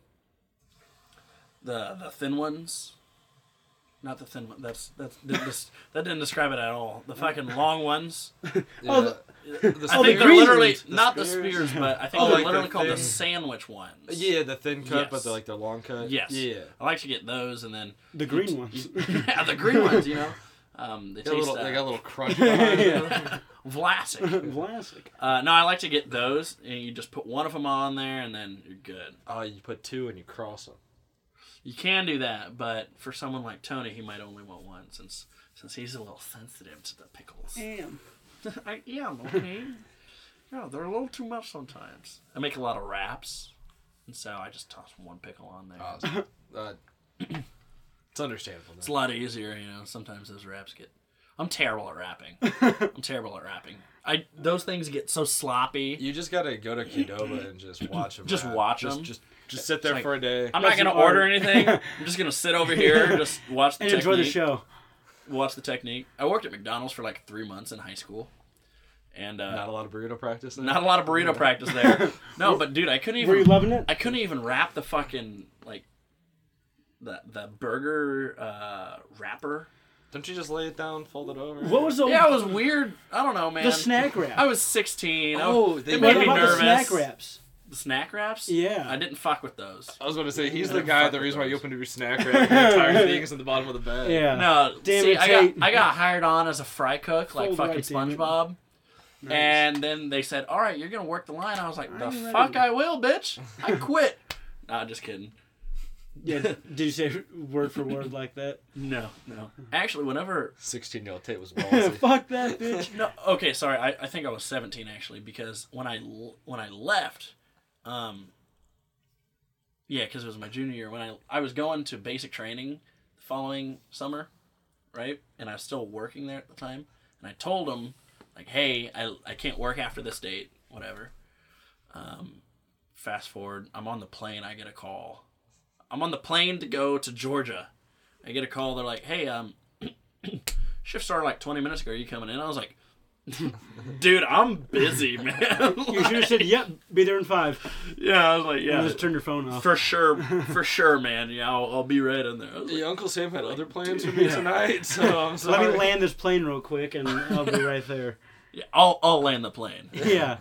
the the thin ones. Not the thin one. That's that's that, that didn't describe it at all. The fucking long ones. Yeah, Oh, the, I Oh, think the they're green literally ones. The not the spears? spears, but I think Oh, they're like the literally called the thin- sandwich ones. yeah, the thin cut, but Yes. the like the long cut. Yes. Yeah. I like to get those, and then the green ones. yeah, the green ones. You know, um, they They got a taste little, uh, they got a little crunch behind it. Vlasic. Classic. Uh, no, I like to get those, and you just put one of them on there, and then you're good. Oh, you put two and you cross them. You can do that, but for someone like Tony, he might only want one since since he's a little sensitive to the pickles. Damn. I am okay. yeah, they're a little too much sometimes. I make a lot of wraps, and so I just toss one pickle on there. Awesome. uh, it's understandable. It's a lot easier, you know. Sometimes those wraps get. I'm terrible at rapping. I'm terrible at rapping. I those things get so sloppy. You just gotta go to Qdoba and just watch them. Just watch them. Just, just sit there like- for a day. I'm not gonna order anything. I'm just gonna sit over here, and just watch the and technique. enjoy the show. Watch the technique. I worked at McDonald's for like three months in high school, and uh, Not a lot of burrito practice. There. not a lot of burrito practice there. No, but dude, I couldn't even. Were you loving it? I couldn't even wrap the fucking like the the burger uh, wrapper. Don't you just lay it down, fold it over? What was the Yeah, it was weird. I don't know, man. the snack wrap? I was 16. I Oh, they it what made me about nervous. the snack wraps? The snack wraps? Yeah. I didn't fuck with those. I was going to say he's the guy. The with reason why you opened your snack wrap, the entire thing is at the bottom of the bag. Yeah. No, Damn see, it, I got I got hired on as a fry cook, like Fold fucking right, damn it. SpongeBob. And then they said, "All right, you're gonna work the line." I was like, "The I'm ready. fuck, I will, bitch! I quit." nah, just kidding. Yeah. Did you say word for word like that? No, no. Actually, whenever Sixteen-year-old Tate was ballsy. Fuck that bitch. no, okay, sorry. I, I think I was 17 actually because when I l- when I left, um, yeah, because it was my junior year when I I was going to basic training the following summer, right? And I was still working there at the time, and I told them like, hey, I I can't work after this date, whatever. Um, fast forward, I'm on the plane. I get a call. I'm on the plane to go to Georgia. I get a call. They're like, hey, um, shift started like 20 minutes ago. Are you coming in? I was like, dude, I'm busy, man. You should have said, "Yep, be there in five. yeah, I was like, Yeah. yeah, just turn your phone off. for sure, for sure, man. Yeah, I'll, I'll be right in there. Like, Yeah, Uncle Sam had other plans for me tonight, so I'm sorry. Let me land this plane real quick, and I'll be right there. yeah, I'll, I'll land the plane. Yeah.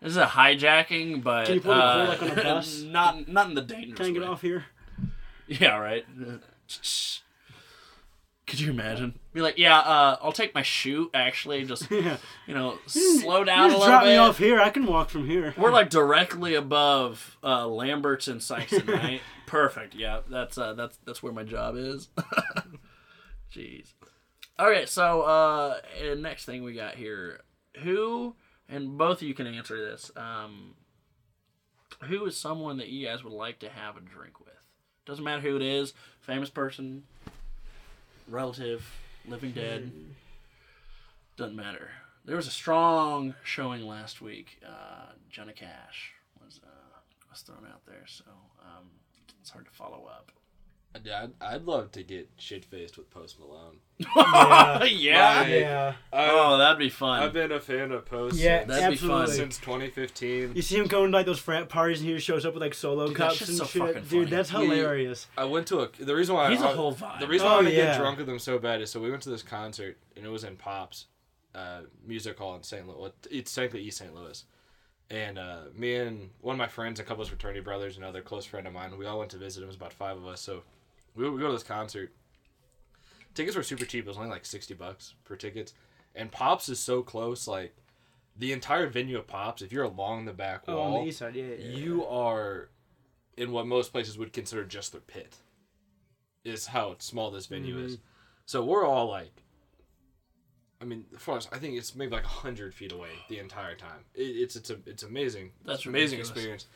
This is a hijacking, but Can you pull the uh, cord like on a bus? not not in the dangerous Can I get way. off here? Yeah, right. Could you imagine? Be like, yeah, uh, I'll take my shoe. Actually, just Yeah. you know, slow down a Just little drop bit. me off here. I can walk from here. We're like directly above uh, Lambert's and Sikeston, right? Perfect. Yeah, that's uh, that's that's where my job is. Jeez. Okay, so uh, next thing we got here, who and both of you can answer this. Um, who is someone that you guys would like to have a drink with? Doesn't matter who it is, famous person, relative, living dead. Doesn't matter. There was a strong showing last week. Uh, Johnny Cash was uh, was thrown out there, so um, it's hard to follow up. Yeah, I'd, I'd love to get shit faced with Post Malone. yeah. Like, Yeah. Oh, that'd be fun. I've been a fan of Post Yeah, since, That'd be fun. absolutely. since 2015. You see him going to like those frat parties, and he shows up with like solo Dude, cups and so shit. fucking Dude, funny. that's We- hilarious. I went to a. The reason why He's I, a whole vibe. The reason Oh, why I want yeah. get drunk with him so bad is so we went to this concert and it was in Pops, uh, music hall in St. Louis. It's technically East St. Louis, and uh, me and one of my friends, a couple of fraternity brothers, another close friend of mine, we all went to visit. It was about five of us, so we, we go to this concert. Tickets were super cheap. It was only like sixty bucks per tickets, and Pops is so close. Like the entire venue of Pops, if you're along the back Oh, wall, on the east side, yeah. yeah, yeah. you are in what most places would consider just the pit is how small this venue is mm-hmm. so we're all like i mean for us i think it's maybe like 100 feet away the entire time it, it's it's a, it's amazing That's it's an amazing ridiculous. experience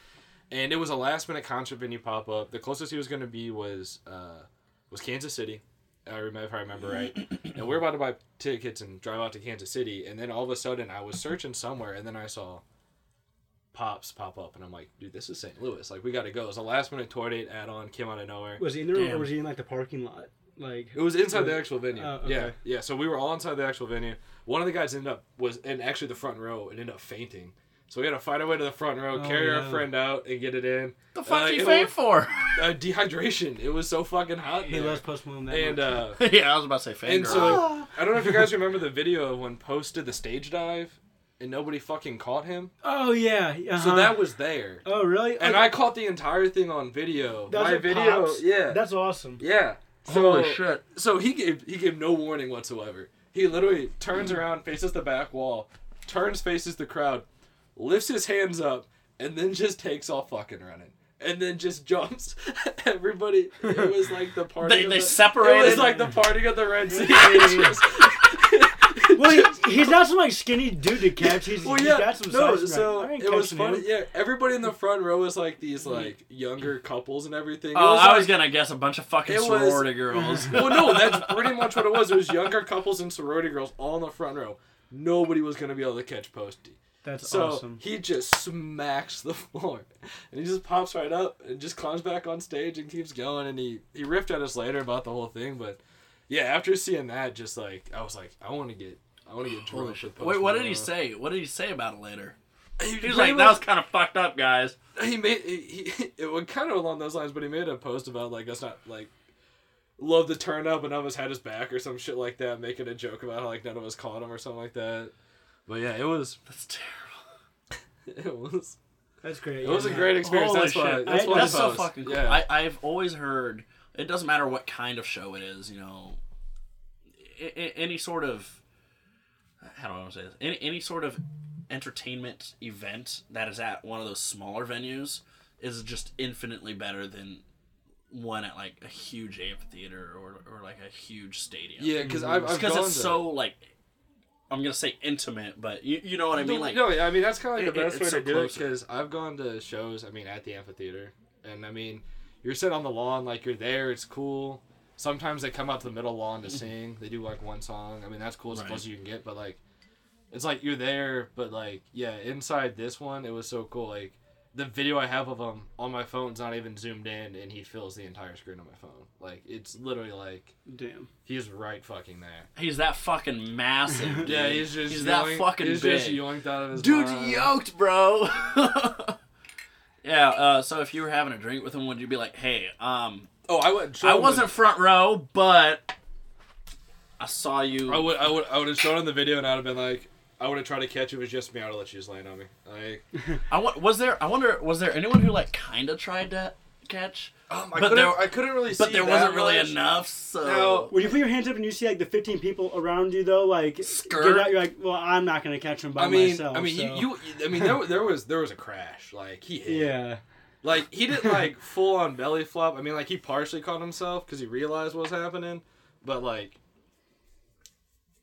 and it was a last minute concert venue pop up the closest he was going to be was uh was kansas city I remember if I remember right, and we are about to buy tickets and drive out to Kansas City, and then all of a sudden I was searching somewhere, and then I saw pops pop up, and I'm like, dude, this is St. Louis. Like, we got to go. It was a last minute tour date add on, came out of nowhere. Was he in there or Damn. was he in like the parking lot? Like It was inside the actual venue. Yeah, okay. yeah. So we were all inside the actual venue. One of the guys ended up was in actually the front row and ended up fainting. So we had to find our way to the front row, Oh, carry our friend out, and get it in. the fuck Uh, you it faint for? Uh, dehydration. It was so fucking hot. he there. loves Post Malone that and much. uh, yeah, I was about to say faint. and so I don't know if you guys remember the video of when Post did the stage dive and nobody fucking caught him. oh yeah. So uh-huh. that was there. Oh really? And I caught the entire thing on video. that's My video, Pops? yeah, That's awesome. yeah. So, Holy shit. So he gave he gave no warning whatsoever. He literally turns around, faces the back wall, turns, faces the crowd, lifts his hands up, and then just takes off fucking running. And then just jumps. Everybody, it was like the party. They- of they the, It was like the party of the Red Sea. Just- well, he, he's not some like skinny dude to catch. He's, Well, he's yeah, got some no. size. Like, So I ain't it was catching funny. him. Yeah, everybody in the front row was like these like younger couples and everything. It Oh, was I like- was gonna guess a bunch of fucking It was- sorority girls. well, no, that's pretty much what it was. It was younger couples and sorority girls all in the front row. Nobody was gonna be able to catch Posty. That's So awesome. he just smacks the floor, and he just pops right up and just climbs back on stage and keeps going. And he he riffed at us later about the whole thing, but yeah, after seeing that, just like I was like, I want to get I want to get drunk with Post Wait, what did he say? What did he say about it later? He, He was like, "That was kind of fucked up, guys." he made he, he it was kind of along those lines, but he made a post about like us not like love the turn up and none of us had his back or some shit like that, making a joke about how like none of us caught him or something like that. But yeah, it was That's terrible. it was That's great. it was a great experience. Holy that's why that's I- why That's so fucking cool. Yeah. I, I've always heard it doesn't matter what kind of show it is, you know, a- a- any sort of how do I want to say this? Any any sort of entertainment event that is at one of those smaller venues is just infinitely better than one at like a huge amphitheater or, or like a huge stadium. yeah, because I've, I've because gone it's to- so like I'm gonna say intimate, but you, you know what I mean. Like no, I mean that's kind of like the it- best way so to do it because I've gone to shows. I mean, at the amphitheater, and I mean, you're sitting on the lawn, like you're there. It's cool. Sometimes they come out to the middle lawn to mm-hmm. sing. They do like one song. I mean, that's cool as Right. close as you can get. But like, it's like you're there, but like, yeah, inside this one, it was so cool. Like, the video I have of him on my phone's not even zoomed in, and he fills the entire screen on my phone. Like, it's literally like Damn. he's right fucking there. he's that fucking massive. Dude. Yeah, he's just he's that fucking he's big. just yoinked out of his Dude's mind. yoked, bro. yeah. Uh, so if you were having a drink with him, would you be like, "Hey, um, Oh, I went. I wasn't front row, but I saw you." I would, I would, I would have shown him the video, and I'd have been like, I would have tried to catch it. It was just me. I would have let you just land on me. Like, I wa- was there. I wonder, was there anyone who like kind of tried to catch, um, I But couldn't, there- I couldn't really see. but there that wasn't really much. enough. So No. When you put your hands up and you see like the 15 people around you though, like Skirt. get out, you're like, well, I'm not gonna catch him by I mean, myself. I mean, so. you, you, I mean, there, there was, there was a crash. Like he hit. Yeah. Like he didn't like full on belly flop. I mean, like he partially caught himself because he realized what was happening, but like,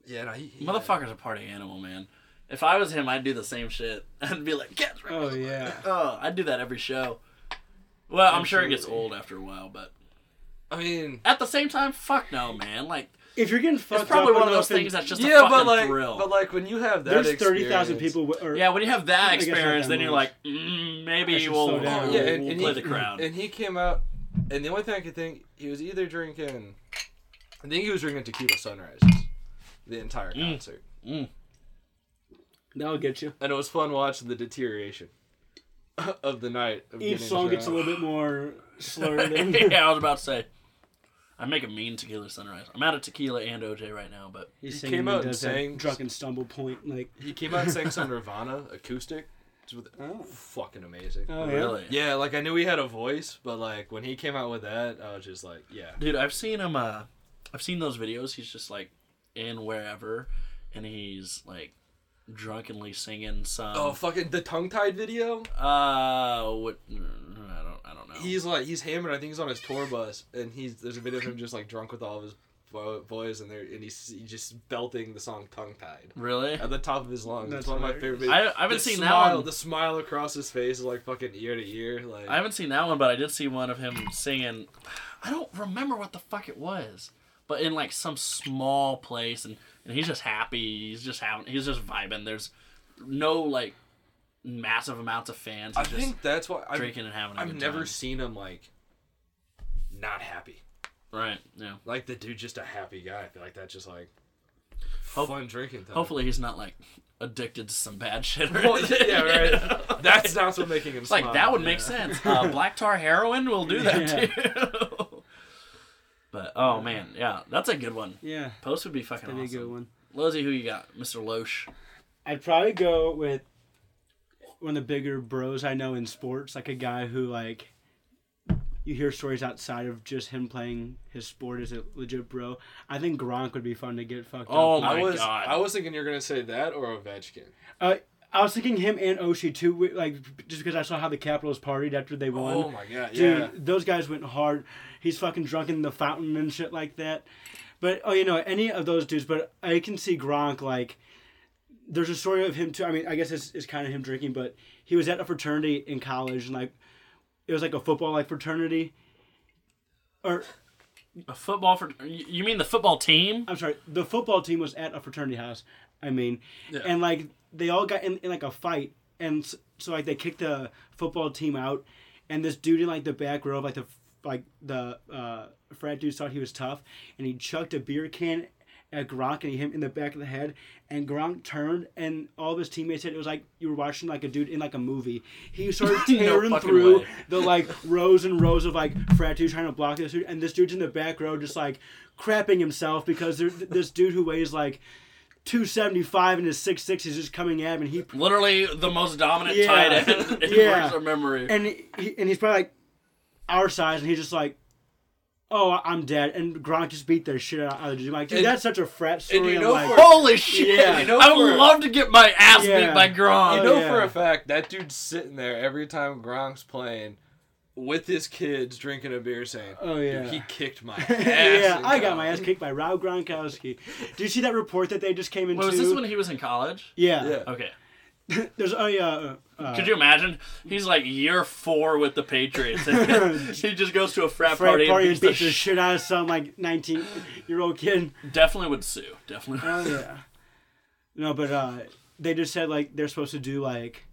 yeah, no, he, he motherfucker's a party animal, man. If I was him, I'd do the same shit. I'd be like, "Catch me!" Oh yeah. Oh, I'd do that every show. Well, I'm sure it gets old after a while, but I mean, at the same time, fuck no, man. Like, If you're getting fucked it's probably up one of those things that's just yeah, a fucking but like, thrill. but like when you have that, There's thirty thousand people. w- Or, yeah, when you have that I guess not experience, that then you're like, mm, maybe should we'll, we'll, Yeah, and, we'll and play he, the crowd. And he came out, and the only thing I could think, he was either drinking, I think he was drinking tequila sunrises the entire Mm. concert. That'll get you. And it was fun watching the deterioration of the night. Of Each getting song gets a little bit more slurred. in. yeah, I was about to say. I make a mean tequila sunrise. I'm out of tequila and OJ right now, but He's He came out and does that sang- drunken stumble point like. He came out and sang some Nirvana acoustic. It Oh. fucking amazing. Oh yeah. really, Yeah, like I knew he had a voice, but like when he came out with that, I was just like, yeah. dude, I've seen him. Uh, I've seen those videos. He's just like in wherever, and he's like drunkenly singing some. Oh, fucking the tongue tied video. Uh, what? I don't. I don't know. He's like he's hammered. I think he's on his tour bus, and he's there's a video of him just like drunk with all of his bo- boys, and they're and he's, he's just belting the song "Tongue Tied" really. at the top of his lungs. That's it's one of my favorite. Videos. I, I haven't the seen smile, that one. The smile across his face is like fucking ear to ear. Like I haven't seen that one, but I did see one of him singing. I don't remember what the fuck it was, but in like some small place, and, and he's just happy. He's just having. He's just vibing. There's no like massive amounts of fans. I He's just think that's why I've, drinking and having. A I've never time. seen him like not happy. Right. Yeah. Like the dude, just a happy guy. I feel like that's just like Hope- fun drinking time. Hopefully he's not like addicted to some bad shit. Or Well, yeah, you right. know? That's not what's making him like smile. that would Yeah. make sense. Uh, black tar heroin will do that Yeah. too. but oh man, yeah, that's a good one. Yeah. Post would be fucking That'd be awesome. a good one. Lozzie, who you got? Mr. Loesch. I'd probably go with one of the bigger bros I know in sports, like a guy who like you hear stories outside of just him playing his sport as a legit bro. I think Gronk would be fun to get fucked Oh up. my I was God. I was thinking you're gonna say that or Ovechkin. Uh, I was thinking him and Oshie too, like just because I saw how the Capitals partied after they won. Oh my god, Dude, yeah. those guys went hard. He's fucking drunk in the fountain and shit like that. But oh, you know, any of those dudes. But I can see Gronk like. There's a story of him too. I mean, I guess it's, it's kind of him drinking, but he was at a fraternity in college and like, it was like a football like fraternity. Or A football for you you mean the football team? I'm sorry, the football team was at a fraternity house. I mean, Yeah. and like they all got in, in like a fight, and s- so like they kicked the football team out, and this dude in like the back row, of, like the like the uh, frat dudes thought he was tough, and he chucked a beer can at Gronk and he hit him in the back of the head, and Gronk turned, and all of his teammates said it was like you were watching like a dude in like a movie. He started tearing fucking through way. the like rows and rows of like frat dudes trying to block this dude, and this dude's in the back row just like crapping himself because there's this dude who weighs like 275 and is 6'6 is just coming at him, and he Literally the most dominant Yeah. tight end in Yeah. recent memory. and he, and he's probably like our size, and he's just like. Oh, I'm dead, and Gronk just beat their shit out of the dude. Like, dude, And- that's such a frat story. you know like, for- Holy shit! Yeah. You know I for- would love to get my ass Yeah. beat by Gronk. You Oh, know yeah. for a fact that dude's sitting there every time Gronk's playing with his kids drinking a beer saying, Oh, "Dude, yeah. he kicked my ass. yeah, I got my ass kicked by Rob Gronkowski. Did you see that report that they just came into? Wait, was this when he was in college? Yeah. Yeah. Okay. There's oh yeah. Uh, Could you imagine? He's like year four with the Patriots, and he just goes to a frat, frat party, party and and beats the the sh- shit out of some like 19 year old kid. Definitely would sue. Definitely. Oh yeah. No, but uh, they just said like they're supposed to do like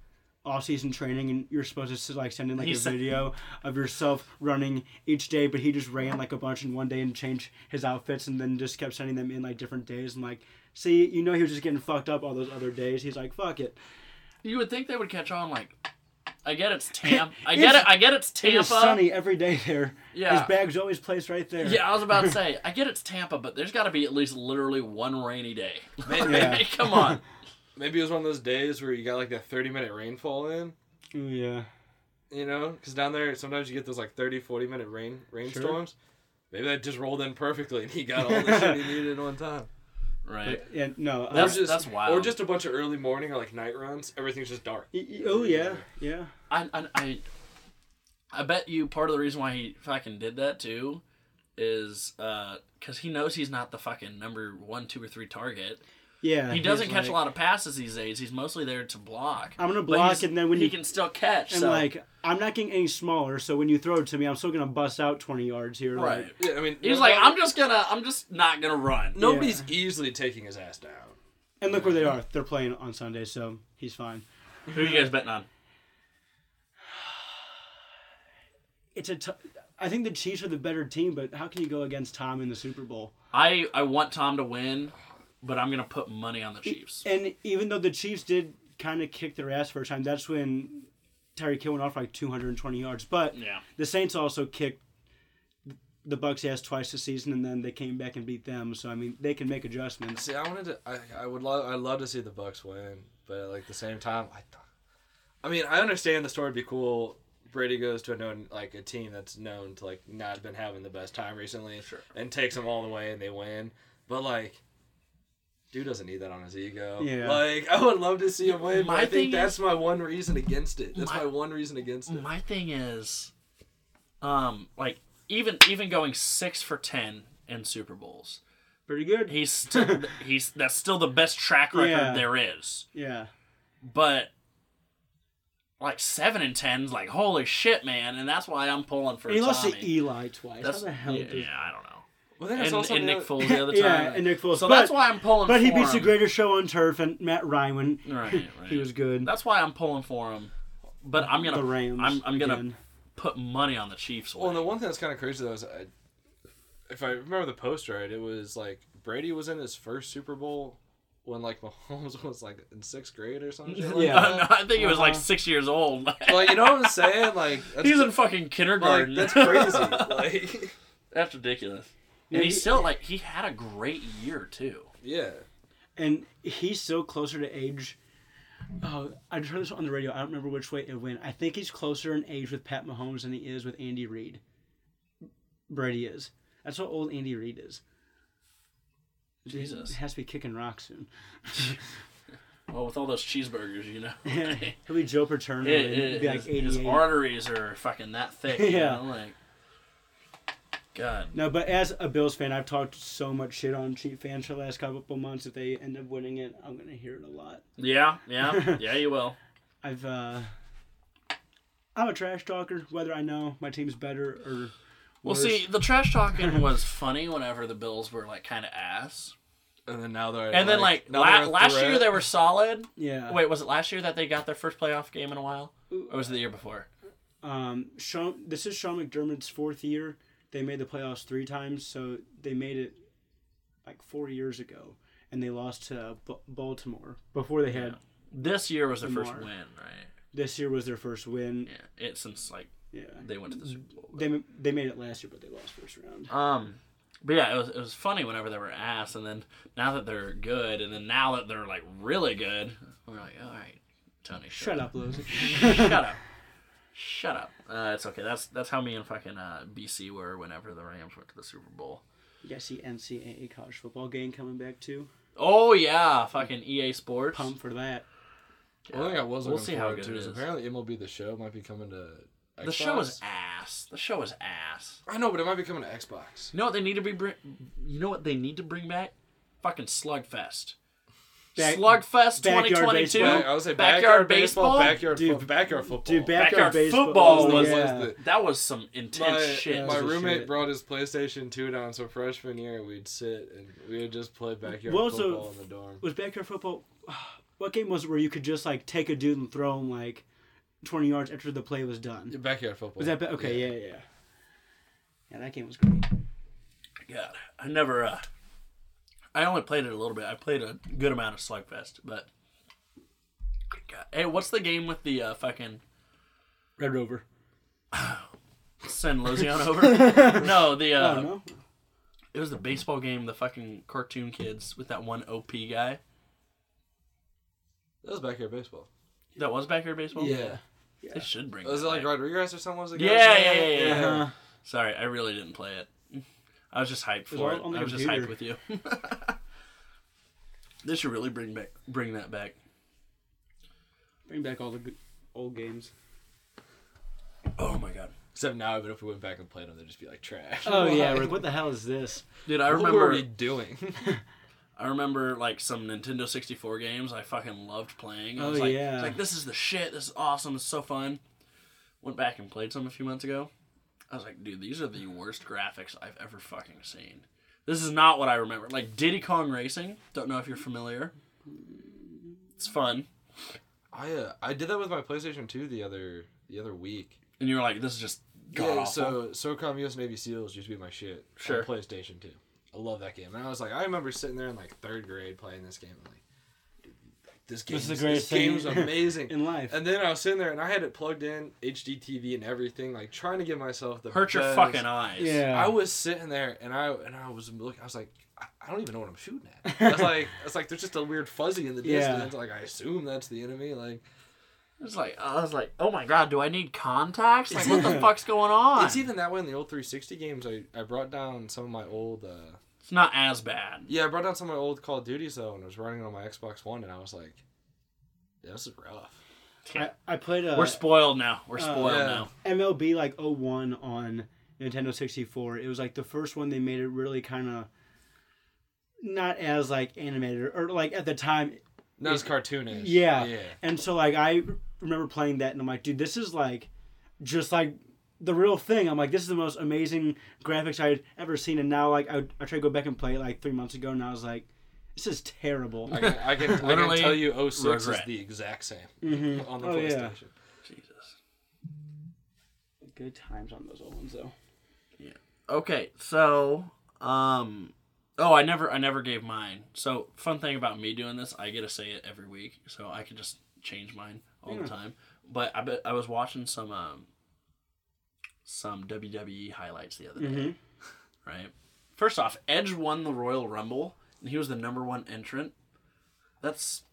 off season training, and you're supposed to like send in like He a said- video of yourself running each day. But he just ran like a bunch in one day and changed his outfits, and then just kept sending them in like different days. And like, see, you know, he was just getting fucked up all those other days. He's like, fuck it. You would think they would catch on. Like, I get it's Tampa. I It's- get it. I get it's It Tampa. is sunny every day there. Yeah. His bag's always placed right there. Yeah, I was about to say, I get it's Tampa, but there's got to be at least literally one rainy day. Maybe, Yeah. Come on. Maybe it was one of those days where you got like that 30 minute rainfall in. Ooh, yeah. You know, because down there sometimes you get those like 30, 40 minute rain rainstorms. Maybe that just rolled in perfectly and he got all the shit he needed at one time. Right. But, yeah, no. uh, That's- just, that's wild. Or just a bunch of early morning or like night runs. Everything's just dark. y- y- oh yeah, yeah. I, I, I, I bet you part of the reason why he fucking did that too is because he knows he's not the fucking number one, two, or three target. Yeah. He doesn't catch like- a lot of passes these days. He's mostly there to block. I'm gonna block, and then when he you can still catch. and so- like I'm not getting any smaller, so when you throw it to me, I'm still gonna bust out 20 yards here. right. Like, Yeah, I mean, He's like, I'm just gonna, I'm just not gonna run. Nobody's easily taking his ass down. and look where they are. They're playing on Sunday, so he's fine. Who are you guys betting on? It's a. T- I think the Chiefs are the better team, but how can you go against Tom in the Super Bowl? I, I want Tom to win, but I'm gonna put money on the Chiefs. And even though the Chiefs did kind of kick their ass first time, that's when Tyreek Hill went off like 220 yards. But Yeah. the Saints also kicked the Bucks ass twice this season, and then they came back and beat them. So I mean, they can make adjustments. See, I wanted to. I, I would love. I love to see the Bucks win, but at like the same time, I. th- I mean, I understand the story would be cool. Brady goes to a known like a team that's known to like not have been having the best time recently, Sure. and takes them all the way and they win. But like, dude doesn't need that on his ego. Yeah. Like, I would love to see him win. But My I think that's is- my one reason against it. That's My- my, one reason against it. My thing is, um, like even even going six for ten in Super Bowls, Pretty good. he's still he's that's still the best track record Yeah. there is. Yeah. But like seven and ten's like holy shit, man, and that's why I'm pulling for And he lost to Eli twice. That's How the hell yeah, did yeah, I don't know. Well, then it's And, also and Nick other- Foles the other time. Yeah, and Nick Foles. So But- that's why I'm pulling. But he for beats the him. greatest show on turf, and Matt Ryan. Right, right. he was good. That's why I'm pulling for him. But I'm gonna the Rams. I'm, I'm gonna again. put money on the Chiefs. Well, and the one thing that's kind of crazy though is, I, if I remember the post right, it was like Brady was in his first Super Bowl when like Mahomes was like in sixth grade or something. Like Yeah. that. I think he was like Uh-huh. six years old. Like you know what I'm saying? Like that's, He's in fucking like kindergarten. that's crazy. like That's ridiculous. And he's still like he had a great year too. yeah. and he's so closer to age. Oh, I just heard this on the radio. I don't remember which way it went. I think he's closer in age with Pat Mahomes than he is with Andy Reid. Brady is. That's how old Andy Reid is. Jesus. He has to be kicking rocks soon. Well, with all those cheeseburgers, you know. He'll be Joe Paterno. It, it, be like his, his arteries are fucking that thick. You Yeah. know? Like, God. No, but as a Bills fan, I've talked so much shit on cheap fans for the last couple months. If they end up winning it, I'm gonna hear it a lot. Yeah, yeah, yeah. You will. I've uh, I'm a trash talker, whether I know my team's better or. Well, worse. see, the trash talking was funny whenever the Bills were like kind of ass, And then now they're and then like la- last year they were solid. Yeah. Wait, was it last year that they got their first playoff game in a while, or was it the year before? Um, Sean, this is Sean McDermott's fourth year. They made the playoffs three times, so they made it like four years ago, and they lost to B- Baltimore before they had. This year was their first win, right? This year was their first win. Yeah, it since like Yeah, they went to the Super Bowl. they they made it last year, but they lost first round. Um, but yeah, it was it was funny whenever they were ass, and then now that they're good, and then now that they're like really good, we're like, all right, Tony, Shut up, Losey. shut up, shut up. Uh, it's okay. That's that's how me and fucking uh, BC were whenever the Rams went to the Super Bowl. You guys see NCAA college football game coming back too? Oh yeah, fucking EA Sports. Pump for that. One thing I was We'll looking see how good to it is is. apparently MLB the Show might be coming to. Xbox. The show is ass. The show is ass. I know, but it might be coming to Xbox. You know what they need to be bring? You know what they need to bring back? Fucking Slugfest. Back- Slugfest backyard 2022. baseball. I would say Backyard backyard, baseball? baseball, backyard, Dude, fo- backyard football. Dude, backyard, Backyard baseball football was- yeah. was the- That was some intense my, shit. my Piece of roommate shit. brought his PlayStation 2 down, so freshman year we'd sit and we would just play backyard Well, so- football in the dorm. was backyard football. What game was it where you could just like take a dude and throw him like twenty yards after the play was done? Backyard football. Was that ba- okay? Yeah, yeah, yeah. Yeah, that game was great. God, I never. uh I only played it a little bit. I played a good amount of Slugfest, but. God. Hey, what's the game with the uh, fucking Red Rover. send Lozion over? no, the uh, oh no. it was the baseball game. The fucking cartoon kids with that one OP guy. That was backyard baseball. That was backyard baseball. Yeah. they should bring. Was it like back. Rodriguez or something? Was it? Yeah, yeah, yeah, yeah. Uh-huh. Sorry, I really didn't play it. I was just hyped for it. the I was just hyped with you. this should really bring back bring that back. Bring back all the good old games. Oh my god, Except now, even if we went back and played them, they'd just be like trash. Oh yeah, Why? we're like, what the hell is this? dude! I What were remember. we doing? I remember like some Nintendo 64 games I fucking loved playing. I Oh, like, yeah. I was like this is the shit. This is awesome. It's so fun. Went back and played some a few months ago. I was like, dude, these are the worst graphics I've ever fucking seen. This is not what I remember. Like Diddy Kong Racing. Don't know if you're familiar. It's fun. I uh, I did that with my PlayStation 2 the other the other week. And you were like, this is just god Yeah, awful. so SOCOM US Navy SEALs used to be my shit. Sure. On PlayStation 2. I love that game. And I was like, I remember sitting there in like third grade playing this game. I'm like, this game, This is the this greatest thing game's amazing. in life. and then I was sitting there and I had it plugged in, HD TV and everything, like trying to give myself the Hurt your fucking eyes. Yeah. I was sitting there and I and I was looking. I was like, I, I don't even know what I'm shooting at. I was like, it's like there's just a weird fuzzy in the Yeah. distance. Like I assume that's the enemy. Like It was like I was like, oh my god, do I need contacts? Like, what the fuck's going on? it's even that way in the old 360 games. I I brought down some of my old. uh It's not as bad. Yeah, I brought down some of my old Call of Duties though, and I was running on my Xbox One, and I was like, yeah, this is rough. I, I played a We're spoiled now. We're Uh, spoiled yeah. now. MLB like 01 on Nintendo 64. It was like the first one they made it really kind of not as like animated or like at the time. Not as cartoonish. Yeah. yeah. And so like I remember playing that and I'm like, dude, this is like just like the real thing. I'm like, this is the most amazing graphics I'd ever seen. And now like I, I tried to go back and play it like three months ago and I was like, this is terrible. I can, I can, I Literally can tell you 06 is regret. the exact same Mhm. on the Oh, yeah. Jesus. Good times on those old ones though. Yeah. Okay, so um oh, I never I never gave mine. So fun thing about me doing this, I get to say it every week, so I can just change mine all Yeah. the time. But I bet I was watching some um some WWE highlights the other day, Mhm. right? First off, Edge won the Royal Rumble and he was the number one entrant. That's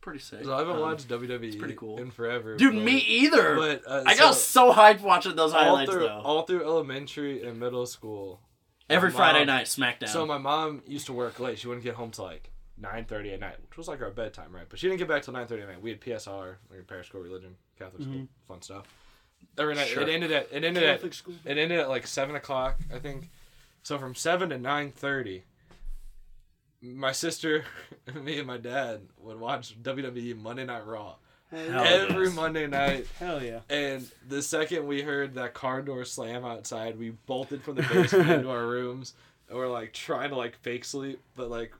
pretty sick. So I haven't Um, watched WWE it's pretty cool. in forever. Dude, but- me either. But uh, I got so- so hyped watching those all highlights through though. all through elementary and middle school. Every my Friday night, SmackDown. So my mom used to work late. She wouldn't get home till like nine thirty at night, which was like our bedtime, right? But she didn't get back till nine thirty at night. We had PSR, like parish school religion, Catholic school, fun stuff. Every night Sure. it ended at it ended Catholic at school. it ended at like seven o'clock, I think. So from seven to nine thirty, my sister, me, and my dad would watch WWE Monday Night Raw Hell every yes. Monday night. Hell yeah. And the second we heard that car door slam outside, we bolted from the basement into our rooms and we're like trying to like fake sleep, but like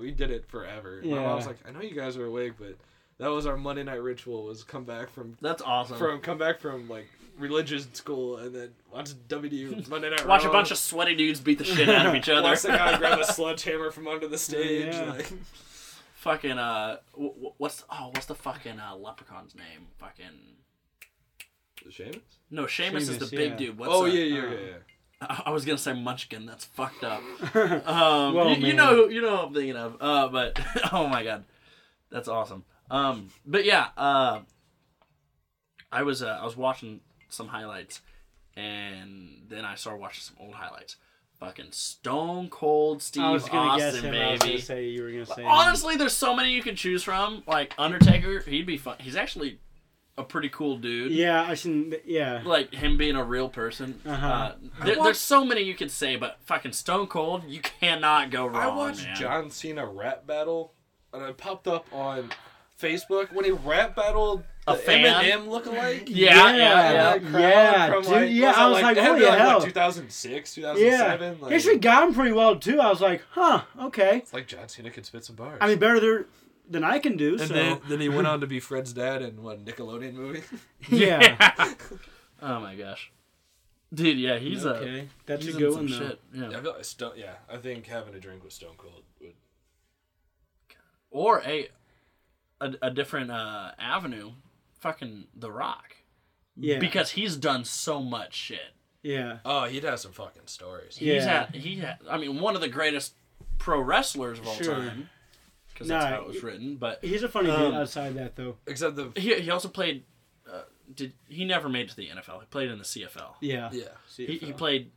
we did it forever. My Yeah. mom's like, I know you guys are awake, but that was our Monday night ritual was come back from That's awesome. from come back from like religious school and then watch WWE Monday Night Watch a bunch of sweaty dudes beat the shit out of each other. Watch the guy grab a sledgehammer from under the stage. Yeah. Like, fucking uh, w- w- what's oh, what's the fucking uh, leprechaun's name? Fucking Sheamus? no, Sheamus, is the big yeah. dude. What's Oh uh, yeah, yeah, uh, yeah, yeah. I I was gonna say Munchkin. That's fucked up. Um, Well, you, you know, you know what I'm thinking of. Uh, but oh my god, that's awesome. Um, but yeah, uh, I was uh, I was watching some highlights, and then I started watching some old highlights. Fucking Stone Cold Steve I was gonna Austin, guess him. I was baby. gonna say you were gonna say. him. Honestly, there's so many you can choose from. Like Undertaker, he'd be fun. He's actually a pretty cool dude. Yeah, I seen. Yeah. Like him being a real person. Uh-huh. Uh, there, there's so many you could say, but fucking Stone Cold, you cannot go wrong. I watched man. John Cena rap battle, and it popped up on Facebook when he rap battled A the fan? Eminem lookalike. Yeah, yeah, yeah. And Yeah, from, dude, like, yeah, was I was like, it had to be holy like, hell. What, 2006, Yeah. 2007? Like, He actually got him pretty well too. I was like, huh, okay. it's like John Cena could spit some bars. I mean, better there than I can do. and so then, then he went on to be Fred's dad in what Nickelodeon movie? yeah. oh my gosh, dude, yeah, he's a okay. That's he's a in good one though. shit. Yeah. yeah, I feel like Stone, yeah, I think having a drink with Stone Cold would. Or a, a a different uh, avenue, fucking The Rock, Yeah. because he's done so much shit. yeah. Oh, he'd have some fucking stories. He's Yeah. had he had. I mean, one of the greatest pro wrestlers of all Sure. time. Because that's Nah, how it was written, but He's a funny Um, dude outside that though. Except the he he also played. Uh, did he never made it to the NFL? He played in the CFL. Yeah. yeah. He, he played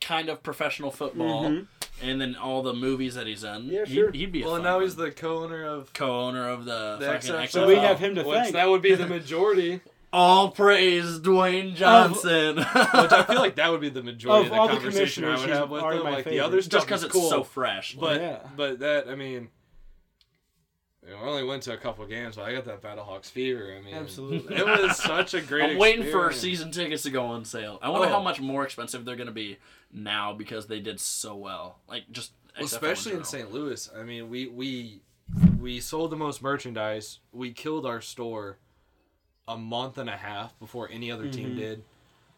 kind of professional football, Mhm. and then all the movies that he's in. Yeah, he, sure. He'd be a Well, fun now one. he's the co-owner of co-owner of the, the fucking XFL. XFL. So we have him to thank. that would be the majority. All praise Dwayne Johnson. Which I feel like that would be the majority Of of, all the the conversation I would have with already them. my Like the favorite. other just because it's cool, so fresh. but Yeah. but that I mean, you know, I only went to a couple games, but I got that Battlehawks fever. I mean, Absolutely. it was such a great. I'm waiting for season tickets to go on sale. I wonder Oh. how much more expensive they're going to be now because they did so well. Like just Well, especially in general. St. Louis. I mean, we we we sold the most merchandise. We killed our store a month and a half before any other team Mhm. did.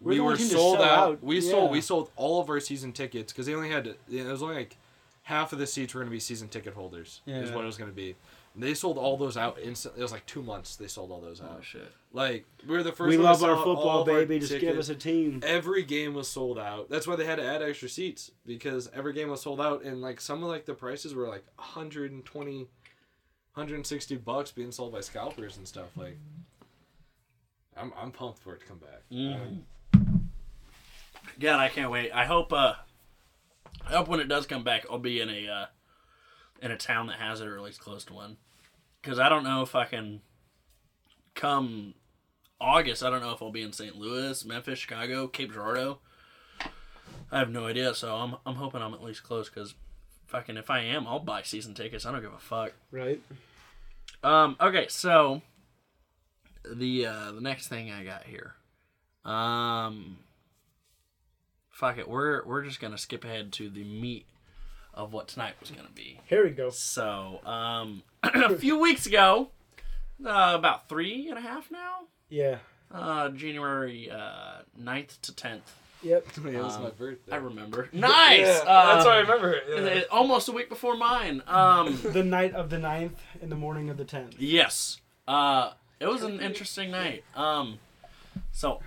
We're we were sold out. out. We Yeah. sold we sold all of our season tickets because they only had to, it was only like half of the seats were going to be season ticket holders. yeah. Is what it was going to be. And they sold all those out instantly. It was like two months. They sold all those out. Oh shit. Like we were the first. we one to love our football, of our baby. Just give us a team. Every game was sold out. That's why they had to add extra seats because every game was sold out, and like some of like the prices were like 120, 160 bucks being sold by scalpers and stuff. Like, I'm I'm pumped for it to come back. Mhm. God, I can't wait. I hope. Uh, I hope when it does come back, I'll be in a uh, in a town that has it, or at least close to one. Because I don't know if I can come August. I don't know if I'll be in St. Louis, Memphis, Chicago, Cape Girardeau. I have no idea. So I'm I'm hoping I'm at least close. Because fucking if I am, I'll buy season tickets. I don't give a fuck. Right. Um. Okay. So the uh, the next thing I got here. Um. Fuck it. We're we're just gonna skip ahead to the meat of what tonight was gonna be. Here we go. So, um, a few weeks ago, uh, about three and a half now, Yeah. uh, January uh, 9th to 10th. Yep. yeah, it was Um, my birthday. I remember. Nice! Yeah, Uh, that's why I remember it. yeah. Almost a week before mine. Um, The night of the 9th in the morning of the 10th. Yes. Uh, it was an interesting night. Um, so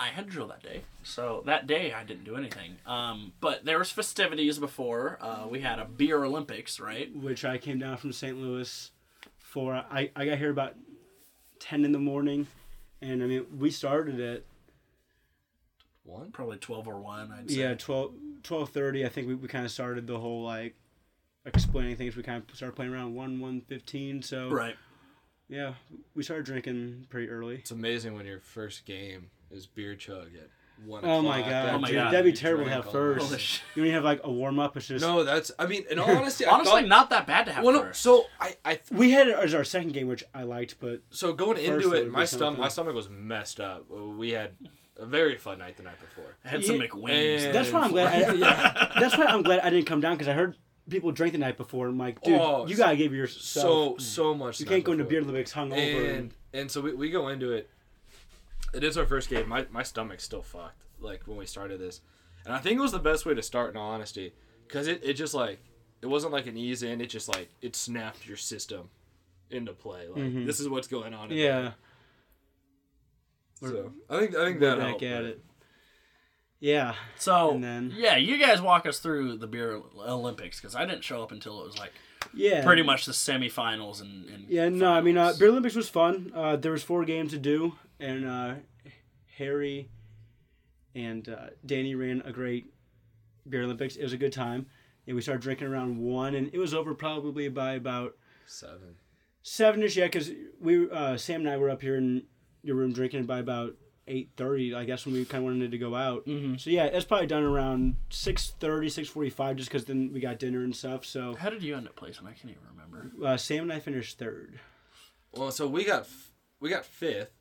I had drill that day. So that day I didn't do anything. Um, but there was festivities before. Uh, we had a beer Olympics, right? which I came down from St. Louis for. I, I got here about 10 in the morning, and I mean, we started at, One. Probably twelve or one. I'd say. yeah, 12, 12.30. I think we, we kind of started the whole, like, explaining things. We kind of started playing around one one fifteen. So Right. yeah, we started drinking pretty early. It's amazing when your first game is beer chug at one. Oh my o'clock. god, Oh my dude, God. that'd be terrible to have first. Holy shit. You only have like a warm up. It's just No, that's. I mean, in all honesty, Honestly, thought, not that bad to have Well, no, first. so I, I, we had it as our second game, which I liked, but so going First into it, my stomach, my stomach was messed up. Uh, we had a very fun night the night before. I had some Yeah, McWings. that's why I'm glad. I, yeah, that's why I'm glad I didn't come down because I heard people drink the night before. I'm like, dude, Oh, you gotta give yourself. So mm. so much. you can't go into before. beer Olympics hungover. and and so we, we go into it. It is our first game. My my stomach's still fucked. Like when we started this, and I think it was the best way to start. In all honesty, because it, it just like it wasn't like an ease in. It just like it snapped your system into play. Like Mhm. this is what's going on. in yeah, there. So I think I think we're that back helped, at but- it. Yeah, So And then- yeah, you guys walk us through the beer Olympics because I didn't show up until it was like yeah, pretty much the semifinals and, and Yeah, no, I mean, uh. Beer Olympics was fun. Uh, there was four games to do, and uh, Harry and uh, Danny ran a great Beer Olympics. It was a good time. And we started drinking around one, and it was over probably by about seven. seven-ish. Yeah, because we uh, Sam and I were up here in your room drinking by about eight thirty. I guess when we kind of wanted to go out. Mhm. So yeah, it's probably done around 6.30, 6.45 just because then we got dinner and stuff. So How did you end up placing? I can't even remember. uh, Sam and I finished third. Well, so we got f- we got fifth.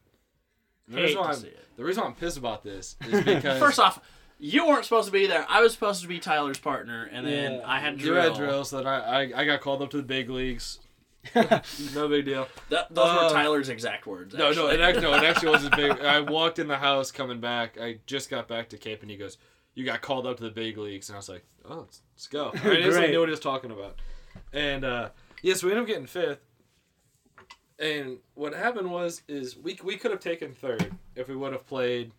And The reason, why I'm, the reason why I'm pissed about this is because First off, you weren't supposed to be there. I was supposed to be Tyler's partner, and then Yeah. I had you drill. had drill, so then I, I I got called up to the big leagues. no big deal. That, those Uh, were Tyler's exact words. No, no, it actually, no, it actually wasn't big. I walked in the house coming back. I just got back to camp, and he goes, "You got called up to the big leagues," and I was like, "Oh, let's, let's go." I instantly Great. knew what he was talking about. And uh, yes, we ended up getting fifth. And what happened was, is we we could have taken third if we would have played.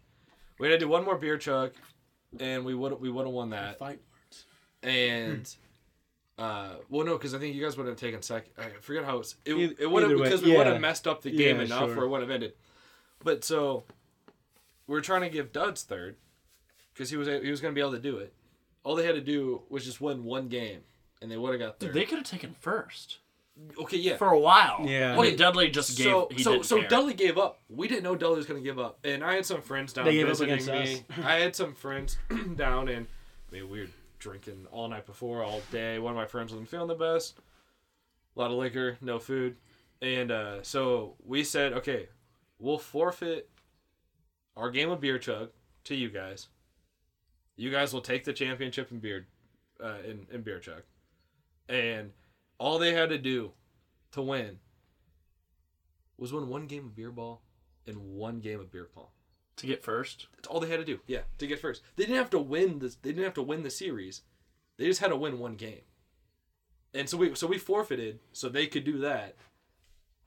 We had to do one more beer chug, and we would we would have won that. Fight. words. And. Uh, well, no, because I think you guys would have taken second. I forget how it's, it Eith- it would have because we would have messed up the game Yeah, enough sure. where it would have ended. But so we're trying to give Duds third because he was he was going to be able to do it. All they had to do was just win one game, and they would have got Dude, they could have taken first okay, yeah. for a while. Yeah. Okay, Dudley just gave. so he so didn't so care. Dudley gave up. We didn't know Dudley was going to give up, and I had some friends down They gave up visiting against me. I had some friends down, and I mean we were drinking all night before, all day. One of my friends wasn't feeling the best. A lot of liquor, no food, and uh, so we said, okay, we'll forfeit our game of beer chug to you guys. You guys will take the championship in beer, uh, in in beer chug, and all they had to do to win was win one game of beer ball and one game of beer pong. to get first. That's all they had to do. Yeah, to get first. They didn't have to win this. They didn't have to win the series. They just had to win one game. And so we so we forfeited so they could do that.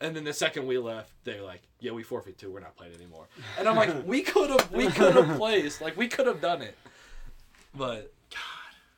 And then the second we left, they're like, "Yeah, we forfeit too. We're not playing anymore." And I'm like, "We could have, we could have placed. Like, we could have done it." But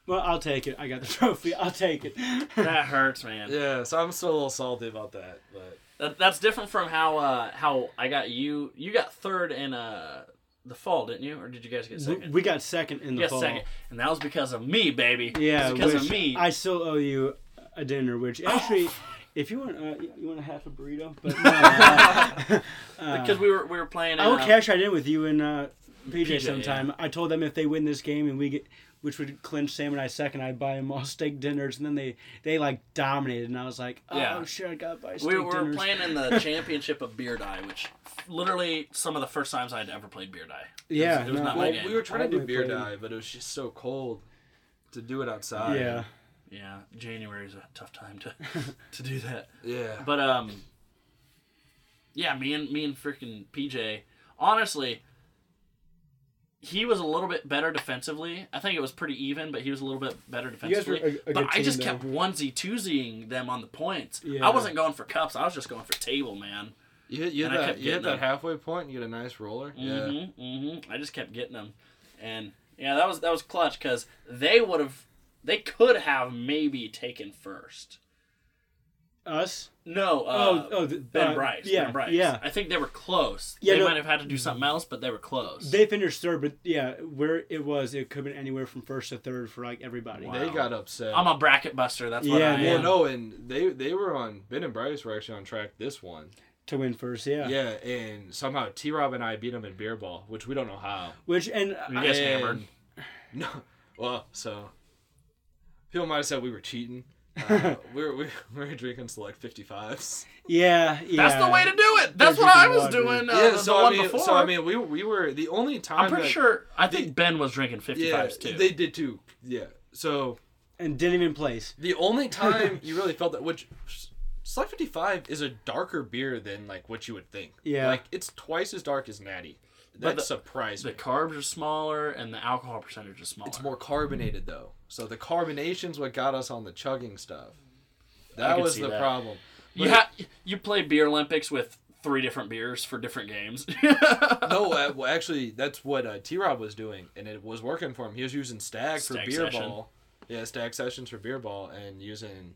Well, I'll take it. I got the trophy. I'll take it. That hurts, man. yeah, so I'm still a little salty about that. But That, that's different from how uh, how I got you. You got third in uh, the fall, didn't you? Or did you guys get second? we got second in you the got fall. second, and that was because of me, baby. Yeah, It's because of me. I still owe you a dinner. Which actually, if you want, uh, you want a half a burrito, but no, uh, because we were we were playing. I will uh, cash right in with you and uh, PJ, PJ, sometime. I told them if they win this game and we get, which would clinch Sam and I second, I'd buy them all steak dinners, and then they they like dominated, and I was like, oh Yeah. shit, I got to buy steak We were dinners. playing in the championship of beer die, which literally some of the first times I'd ever played beer die. yeah, it was no, not I- my game. we were trying I to do really beer played- die, but it was just so cold to do it outside. yeah. Yeah, January is a tough time to to do that. yeah. But um, yeah, me and me and freaking PJ, honestly, he was a little bit better defensively. I think it was pretty even, but he was a little bit better You guys were defensively. a- a but good I just team, kept onesie twosieing them on the points. Yeah. I wasn't going for cups. I was just going for table, man. You hit, you And hit I that, kept you hit getting that them. halfway point and you get a nice roller. Yeah. Mm-hmm, mm-hmm. I just kept getting them, and yeah, that was that was clutch because they would have, they could have maybe taken first, Us? No, uh, Oh, oh, the- Ben uh, Bryce. yeah, ben Bryce. yeah. I think they were close. Yeah, they no- might have had to do something else, but they were close. They finished third, but yeah, where it was, it could have been anywhere from first to third for like everybody. Wow. They got upset. I'm a bracket buster. That's what Yeah, I well, am. no, and they they were on Ben and Bryce were actually on track this one. To win first, yeah. Yeah, and somehow T Rob and I beat them in beer ball, which we don't know how. Which and You guys And- hammered. No, well, so people might have said we were cheating. Uh, we, were, we, we were drinking select 55s. yeah, yeah. That's the way to do it. That's Yeah, what I was water. doing. Uh, yeah, so the I one mean, before. so I mean, we we were the only time. I'm pretty that- sure. I they- think Ben was drinking 55s Yeah, too. they did too. Yeah, so And didn't even place. the only time you really felt that, which select 55 is a darker beer than like what you would think. Yeah. like it's twice as dark as Natty. That the- surprised the me. carbs are smaller and the alcohol percentage is smaller. It's more carbonated though. So the carbonation's what got us on the chugging stuff. That was the that. problem. You ha- you play beer Olympics with three different beers for different games. no, uh, well, actually, that's what uh, T Rob was doing, and it was working for him. He was using Stag, for beer session. ball. Yeah, Stag sessions for beer ball, and using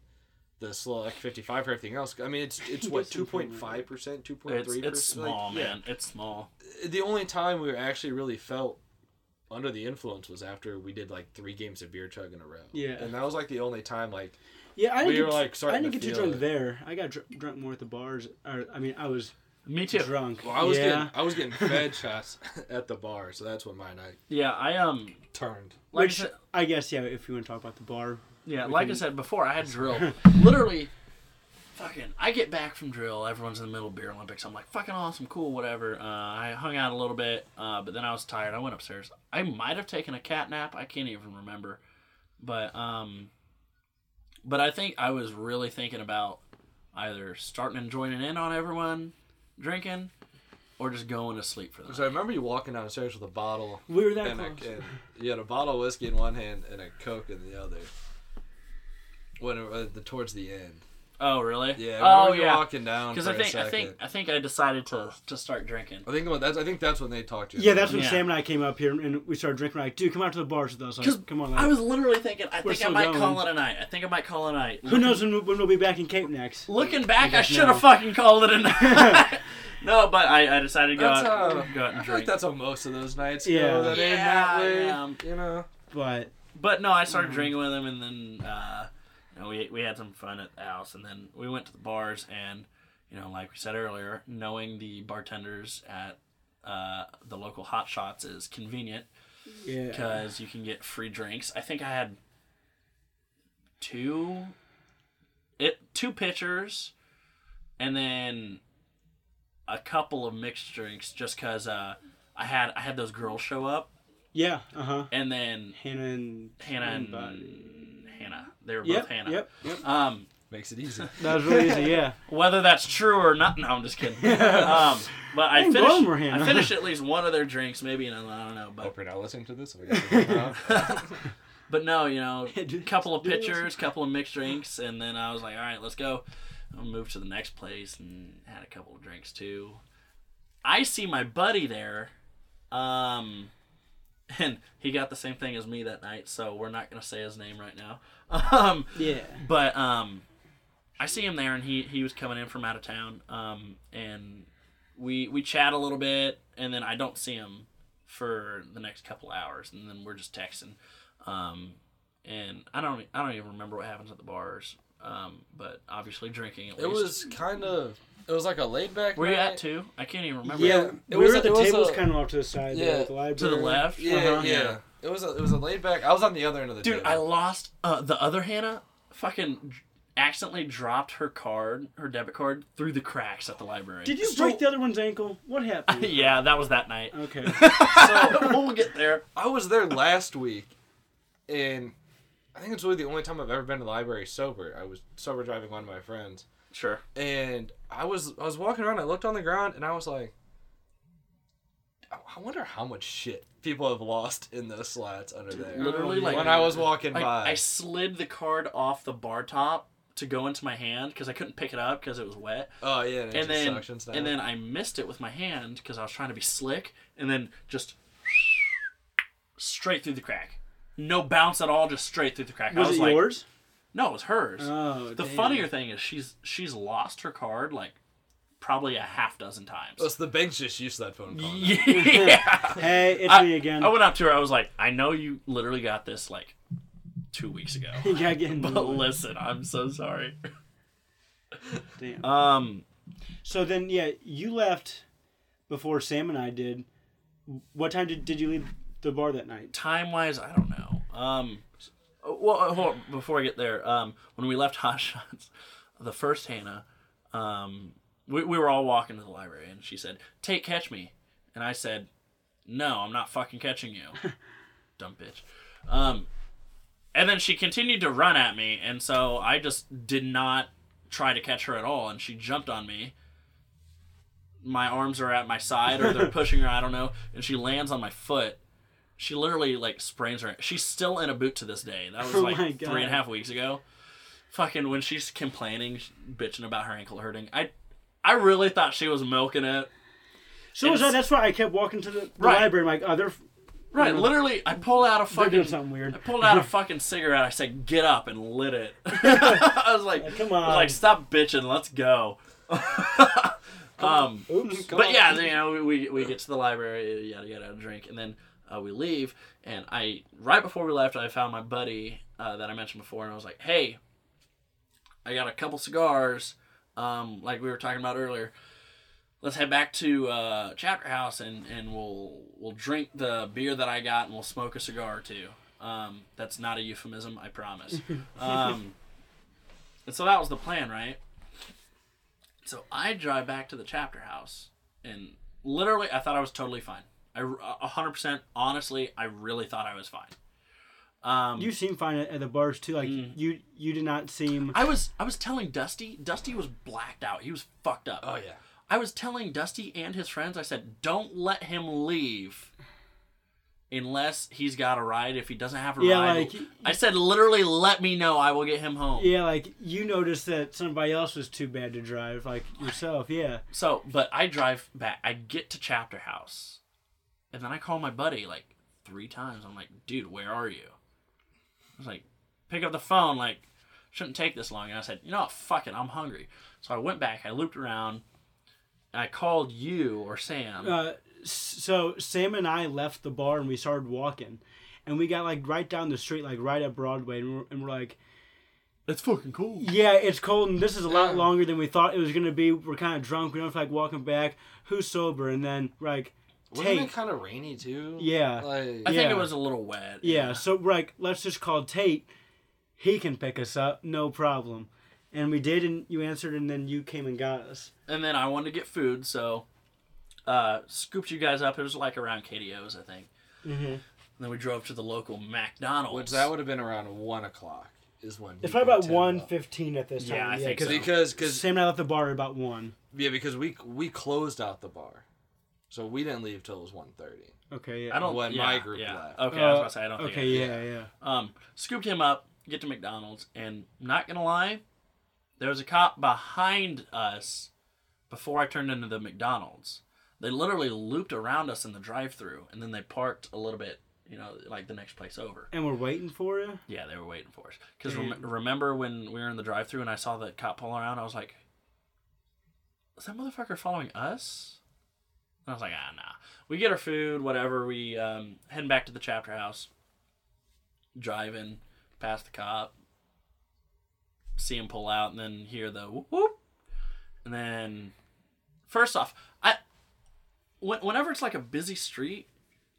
the Select 55 for everything else. I mean, it's it's what 2.5 percent, 2.3 It's, percent. it's small, man. It's small. The only time we actually really felt under the influence was after we did like three games of beer chug in a row. Yeah. and that was like the only time like Yeah, I We didn't were, get, like, I starting didn't to get too drunk it. there. I got dr- drunk more at the bars. Or, I mean, I was Me too. drunk. well, I was yeah. getting I was getting fed shots at the bar, so that's when my night Yeah, I um, turned. like Which I guess yeah. If you want to talk about the bar, yeah, we like I said before, I had drill. Literally, fucking. I get back from drill. Everyone's in the middle of beer Olympics. I'm like, fucking awesome, cool, whatever. Uh, I hung out a little bit, uh, but then I was tired. I went upstairs. I might have taken a cat nap. I can't even remember, but um, but I think I was really thinking about either starting and joining in on everyone drinking, or just going to sleep for the So I remember you walking downstairs with a bottle we were that and, a, close. and you had a bottle of whiskey in one hand and a coke in the other. When uh, the towards the end, Oh, really? yeah. Oh, yeah. walking down Because I think a I think I think I decided to to start drinking. I think when that's I think that's when they talked to you. Yeah, that's when Yeah. Sam and I came up here and we started drinking. We're like, dude, come out to the bars with us. Like, come on, I was literally thinking, I think I might going. call it a night. I think I might call it a night. who knows when, when we'll be back in Cape next? Looking back, I guys should have fucking called it a night. no, but I, I decided to go That's out, how, go out I and feel like drink. that's how most of those nights Yeah. go. That ain't Yeah, that way. yeah. You know. But But no, I Mm-hmm. started drinking with him, and then uh, you know, we we had some fun at the house, and then we went to the bars, and you know, like we said earlier, knowing the bartenders at uh, the local hot shots is convenient. yeah, because you can get free drinks. I think I had two it two pitchers and then a couple of mixed drinks just cuz uh I had I had those girls show up yeah, uh huh. and then Hannah and Hannah and somebody. Hannah. They were Yep, both Hannah. yep, yep. Um Makes it easy. That was really easy. Yeah, whether that's true or not, no, I'm just kidding. um, but I think finished, of them were Hannah. I finished at least one of their drinks, maybe, and I don't know. But Hope you're not listening to this. so we got to get it out. But no, you know, Yeah, dude, couple of pitchers, couple of mixed drinks, and then I was like, all right, let's go. I moved to the next place and had a couple of drinks too. I see my buddy there, um, and he got the same thing as me that night, so we're not gonna say his name right now. Um, yeah. but um, I see him there, and he he was coming in from out of town, um, and we we chat a little bit, and then I don't see him for the next couple hours, and then we're just texting, um, and I don't I don't even remember what happens at the bars, um, but obviously drinking at It least. was kind of. It was like a laid back. Were you at two? I can't even remember. Yeah, it we was were at the it was tables a- kind of off to the side. Yeah, there, at the to the left. Yeah, Uh-huh. yeah. It was a, it was a laid back. I was on the other end of the Dude, table. I lost uh, the other Hannah. Fucking accidentally dropped her card, her debit card, through the cracks at the library. Did you So- break the other one's ankle? What happened? yeah, that was that night. Okay. So we'll get there. I was there last week, and I think it's really the only time I've ever been to the library sober. I was sober driving one of my friends, Sure. and I was I was walking around. I looked on the ground, and I was like, I I wonder how much shit people have lost in those slats under there. Literally, like when I was walking by. I, I slid the card off the bar top to go into my hand because I couldn't pick it up because it was wet, oh yeah, and, and then and then I missed it with my hand because I was trying to be slick, and then just straight through the crack. No bounce at all, just straight through the crack. I Was was it like, yours? No, it was hers. Oh, the damn. funnier thing is she's she's lost her card like probably a half dozen times. So the bank's just used to that phone call. now. yeah. Hey, it's I, me again. I went up to her. I was like, I know you literally got this like two weeks ago. you gotta but the listen, I'm so sorry. Damn. Um, So then, yeah, you left before Sam and I did. What time did, did you leave the bar that night? time wise, I don't know. Um, well, uh, before I get there, um, when we left Hot Shots, the first Hannah, um, we, we were all walking to the library, and she said, "Take catch me," and I said, "No, I'm not fucking catching you, dumb bitch." Um, and then she continued to run at me, and so I just did not try to catch her at all, and she jumped on me. My arms are at my side, or they're pushing her. I don't know, and she lands on my foot. She literally like sprains her. She's still in a boot to this day. That was Oh like three and a half weeks ago. Fucking when she's complaining, bitching about her ankle hurting. I, I really thought she was milking it. So was I, that's why I kept walking to the, the Right. library. I'm like, oh, they're, Right, literally, I pulled out a fucking. something I pulled out a fucking cigarette. I said, "Get up!" and lit it. I was like, Come on. like, "Stop bitching, let's go." um, Oops. But on. yeah, you know, we, we get to the library, yada yada, drink, and then uh, we leave. And I right before we left, I found my buddy uh, that I mentioned before, and I was like, "Hey, I got a couple cigars, um, like we were talking about earlier. Let's head back to uh, Chapter House, and, and we'll we'll drink the beer that I got, and we'll smoke a cigar or two. Um, that's not a euphemism, I promise. um, and so that was the plan, right? So I drive back to the chapter house, and literally, I thought I was totally fine. I a hundred percent, honestly, I really thought I was fine. Um, You seem fine at, at the bars too. Like Mm. you, you did not seem. I was I was telling Dusty, Dusty was blacked out. He was fucked up. Oh yeah. I was telling Dusty and his friends, I said, don't let him leave unless he's got a ride. If he doesn't have a Yeah, ride, like- I said, literally, let me know. I will get him home. Yeah, like you noticed that somebody else was too bad to drive, like yourself. Yeah. So, but I drive back. I get to Chapter House, and then I call my buddy like three times. I'm like, dude, where are you? I was like, pick up the phone. Like, shouldn't take this long. And I said, you know what? Fuck it. I'm hungry. So I went back. I looped around. And I called you or Sam. Uh, so Sam and I left the bar and we started walking, and we got like right down the street, like right at Broadway, and we're, and we're like, it's fucking cool. yeah, it's cold, and this is a lot longer than we thought it was gonna be. We're kind of drunk. We don't feel like walking back. Who's sober? And then like, Wasn't Tate. it kind of rainy too? Yeah. Like, I think Yeah. it was a little wet. Yeah, so like, let's just call Tate. He can pick us up, no problem. And we did, and you answered, and then you came and got us. And then I wanted to get food, so uh, scooped you guys up. It was like around KDO's, I think. Mm-hmm. And then we drove to the local McDonald's. Which that would have been around one o'clock. Is when It's probably about picked him one up. fifteen at this time. Yeah, I think 'cause so. because because Sam and I left the bar at about one. yeah because we we closed out the bar, so we didn't leave till it was one thirty. Okay, yeah. I don't. when yeah, my group yeah. left. Okay, I was about to say I don't. Okay, think yeah, yeah. Um, scooped him up, get to McDonald's, and not gonna lie, there was a cop behind us before I turned into the McDonald's. They literally looped around us in the drive-through, and then they parked a little bit, you know, like the next place over. And we're waiting for you. Yeah, they were waiting for us. Because rem- remember when we were in the drive-through and I saw the cop pull around, I was like, "Is that motherfucker following us?" I was like, "Ah, nah." We get our food, whatever. We um, heading back to the chapter house. Driving past the cop, see him pull out, and then hear the whoop whoop, and then first off, I when- whenever it's like a busy street,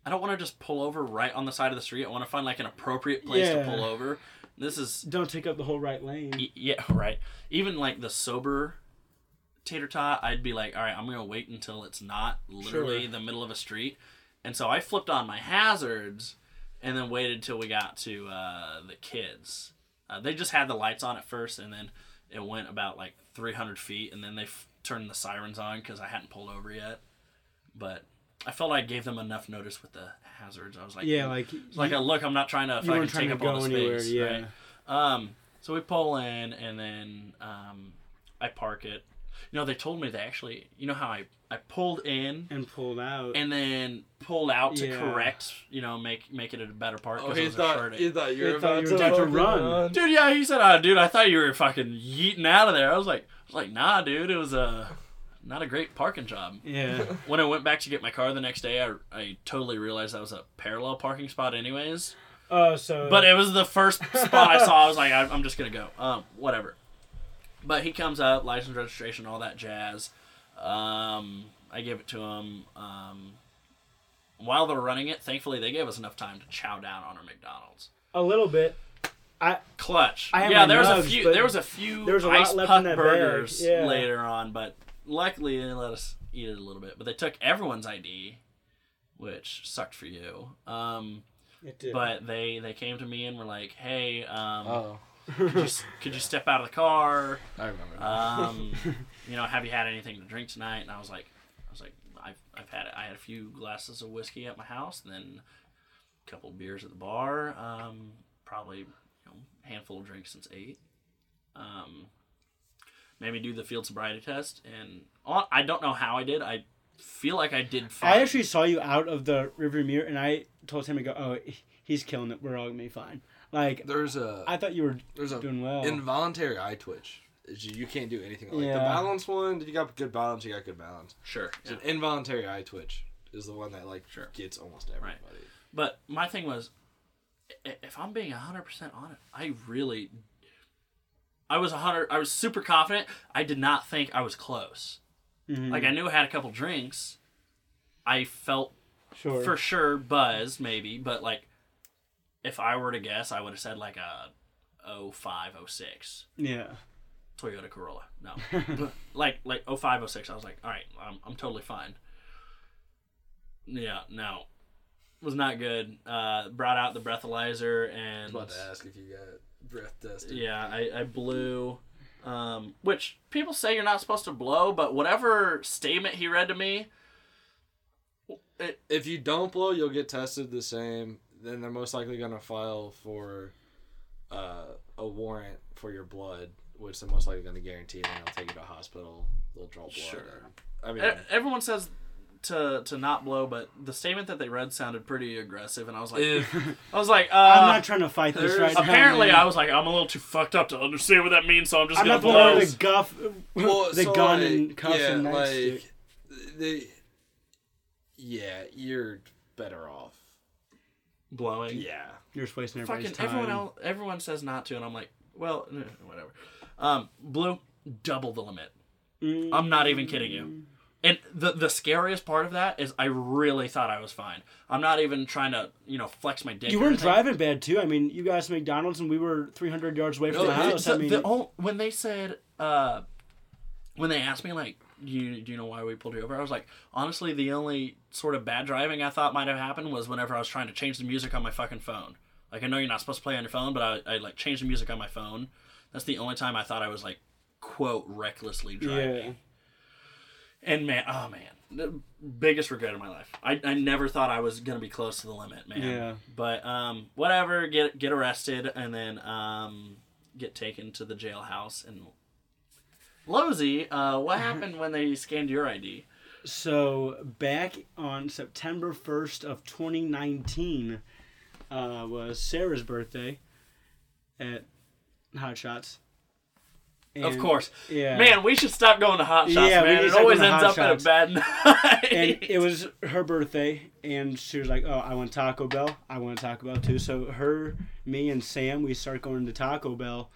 I don't want to just pull over right on the side of the street. I want to find like an appropriate place Yeah. to pull over. This is Don't take up the whole right lane. y- yeah right. Even like the sober tater tot, I'd be like, all right, I'm gonna wait until it's not literally Sure. the middle of a street. And so I flipped on my hazards, and then waited till we got to uh, the kids. Uh, they just had the lights on at first, and then it went about like 300 feet, and then they f- turned the sirens on because I hadn't pulled over yet. But I felt I gave them enough notice with the hazards. I was like, Yeah, like like a look. I'm not trying to you fucking weren't trying take to up all the anywhere. space. Yeah. Right? Um, so we pull in, and then um, I park it, you know, they told me they actually, you know how I I pulled in and pulled out. and then pulled out to Yeah. correct, you know, make make it a better part Oh, because he it was a thought short. he thought you were He thought about, you were to, about to fucking run. Dude, yeah, he said, "Oh, dude, I thought you were fucking yeeting out of there." I was like, I was like, "Nah, dude, it was a not a great parking job." yeah. When I went back to get my car the next day, I, I totally realized that was a parallel parking spot, anyways. Oh, so. But it was the first spot I saw. I was like, I, I'm just gonna go. Um, whatever. But he comes up, license registration, all that jazz. Um, I give it to him. Um, while they're running it, thankfully they gave us enough time to chow down on our McDonald's. a little bit. I Clutch. I yeah, my there was a few. There was a few there was a lot ice left puck in that burgers yeah. later on, but luckily they let us eat it a little bit. But they took everyone's ID, which sucked for you. Um, it did. but they they came to me and were like, "Hey, um, Oh, could, you, s- could you step out of the car? I remember. that. Um, you know, have you had anything to drink tonight?" And I was like, "I was like, I've I've had I had a few glasses of whiskey at my house, and then a couple beers at the bar. Um, probably you know, handful of drinks since eight. Um, me do the field sobriety test, and on, I don't know how I did. I feel like I did fine. I actually saw you out of the rearview mirror, and I told him to go. Oh, he's killing it. We're all gonna be fine. Like there's a I thought you were there's a doing well. involuntary eye twitch. You you can't do anything like the balance one. If you got good balance, you got good balance. sure. It's an involuntary eye twitch is the one that like Sure. gets almost everybody. But my thing was, if I'm being hundred percent honest, I really, I was hundred. I was super confident. I did not think I was close. Mhm. Like I knew I had a couple drinks. I felt sure. for sure buzzed maybe, but like, if I were to guess, I would have said like a 05, 06 yeah. Toyota Corolla. No, like like 05, 06. I was like, all right, I'm I'm totally fine. Yeah, no, was not good. Uh, brought out the breathalyzer I and was about to ask if you got breath tested. yeah, I, I blew. Um, which people say you're not supposed to blow, but whatever statement he read to me, it, If you don't blow, you'll get tested the same. Then they're most likely gonna file for uh, a warrant for your blood, which they're most likely gonna guarantee. Then they'll take you to a hospital. They'll draw blood. Sure. and- I mean, e- everyone says to to not blow, but the statement that they read sounded pretty aggressive, and I was like, if I was like, uh, I'm not trying to fight this there's- right now. apparently man. I was like, I'm a little too fucked up to understand what that means, so I'm just I'm gonna blow. the guff, well, the so, gun like, and cuffs yeah, and like nightstick. they, yeah, you're better off. Blowing. Yeah, You're just wasting everybody's Fucking time. everyone else, everyone says not to, and I'm like, well, whatever. Um, blue, double the limit. Mm, I'm not even kidding you. And the the scariest part of that is I really thought I was fine. I'm not even trying to you know flex my dick. You weren't anything. driving bad too. I mean, you guys McDonald's and we were 300 yards away from No, the the- house. the, I mean, the ol- when they said uh, when they asked me like do you, do you know why we pulled you over? I was like honestly the only sort of bad driving i thought might have happened was whenever i was trying to change the music on my fucking phone. Like i know you're not supposed to play on your phone but i, I like changed the music on my phone. That's the only time i thought i was like quote recklessly driving. Yeah. and man oh man. The biggest regret of my life. I, I never thought i was gonna be close to the limit man. Yeah. but um whatever get get arrested and then um get taken to the jailhouse and Losey, uh, what happened when they scanned your ID? So back on September 1st of 2019 uh, was Sarah's birthday at Hot Shots. of course. Yeah. Man, we should stop going to Hot Shots, Yeah, man. It always ends up Shots. at a bad night. and it was her birthday, and she was like, "Oh, I want Taco Bell. I want Taco Bell too." So her, me, and Sam, we start going to Taco Bell,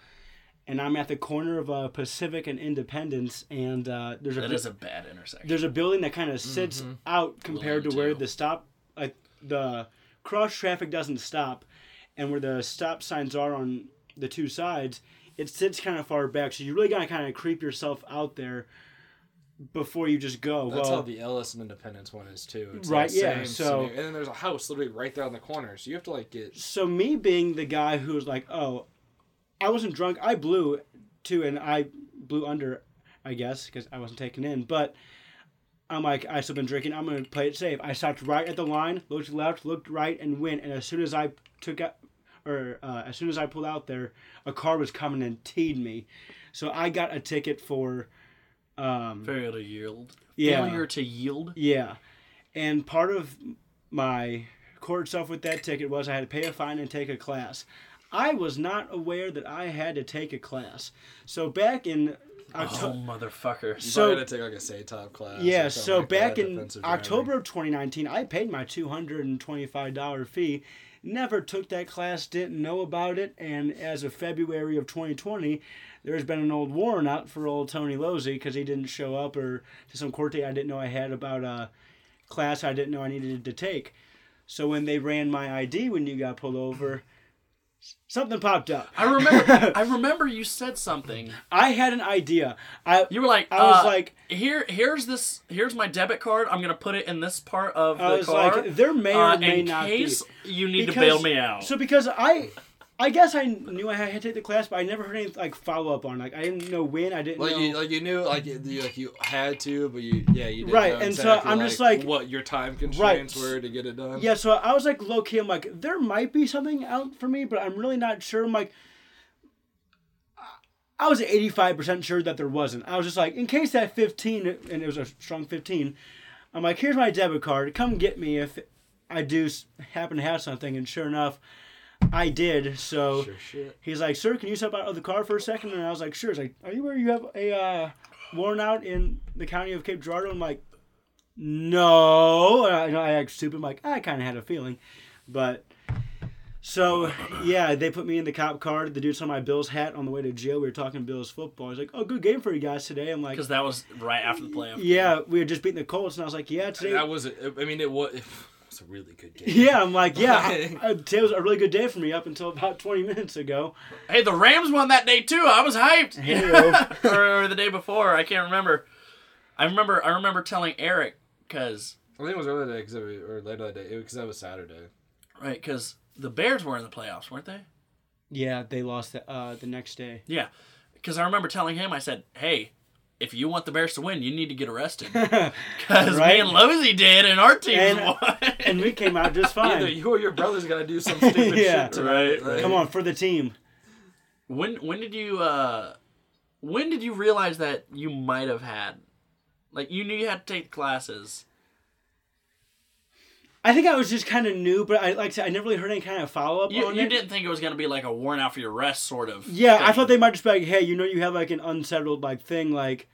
and I'm at the corner of uh, Pacific and Independence, and uh, there's a that bu- is a bad intersection. there's a building that kind of sits out compared to where two. the stop, like the cross traffic doesn't stop, and where the stop signs are on the two sides, it sits kind of far back. So you really gotta kind of creep yourself out there before you just go. that's well, how the Ellis and Independence one is too. It's Right, that yeah, so- scenario. and then there's a house literally right there on the corner, so you have to like get. so me being the guy who was like, oh, I wasn't drunk. I blew too, and I blew under, I guess, because I wasn't taken in. But I'm like, I still been drinking. I'm gonna play it safe. I stopped right at the line, looked left, looked right, and went. And as soon as I took out, or uh, as soon as I pulled out there, a car was coming and teed me. So I got a ticket for Um, Failure to yield. Yeah. Failure to yield. Yeah. And part of my court stuff with that ticket was I had to pay a fine and take a class. I was not aware that I had to take a class. So back in Oh, motherfucker. So- I had to take like a SATOP class. Yeah, so like back that, in defensive driving. October of 2019, I paid my $225 fee. Never took that class, didn't know about it, and as of February of 2020, there's been an old warrant out for old Tony Losey because he didn't show up or to some court date I didn't know I had about a class I didn't know I needed to take. So when they ran my ID when you got pulled over, something popped up. I remember. I remember you said something. I had an idea. I You were like, I was uh, like, here, here's this, here's my debit card. I'm gonna put it in this part of the I was car. like, there may or uh, may in not case be. you need to bail me out. So because I, I guess I knew I had to take the class, but I never heard any like follow up on. Like I didn't know when. I didn't Like know. you, like you knew, like you, like you had to, but you, yeah, you didn't Right, know and so I'm just like- what your time constraints were to get it done. yeah, so I was like low key. I'm like, there might be something out for me, but I'm really not sure. I'm like, I was 85 percent sure that there wasn't. I was just like, in case that 15, and it was a strong 15. I'm like, here's my debit card. Come get me if I do happen to have something. And sure enough, I did. So. Sure. He's like, "Sir, can you step out of the car for a second? And I was like, "Sure." He's like, "Are you where you have a uh, warrant out in the county of Cape Girardeau?" I'm like, "No." And I, you know, I act stupid. I'm like, I kind of had a feeling, but so yeah, they put me in the cop car. The dude saw my Bills hat on the way to jail. We were talking Bills football. He's like, "Oh, good game for you guys today." I'm like, because that was right after the playoff. "Yeah, we had just beaten the Colts," and I was like, "Yeah, today." That was. I mean, it was, it was a really good game. yeah, I'm like, yeah. I, I, today was a really good day for me up until about 20 minutes ago. Hey, the Rams won that day too. I was hyped. Hey-o. or, or the day before, I can't remember. I remember. I remember telling Eric because I think it was earlier today, cause it was, or later that day, because that was Saturday. right because the Bears were in the playoffs, weren't they? Yeah, they lost the, uh, the next day. Yeah, because I remember telling him, I said, "Hey, if you want the Bears to win, you need to get arrested." Because Right. me and Losey did, and our team And- won. And we came out just fine. Either you or your brother's got to do some stupid Yeah. shit tonight. Right, like- Come on, for the team. when when did you uh, when did you realize that you might have had, like you knew you had to take classes? I think I was just kind of new, but I like I said, I never really heard any kind of follow up You, on you it. didn't think it was gonna be like a warrant out for your arrest, sort of. Yeah, I thought they might just be like, hey, you know, you have like an unsettled like thing, like,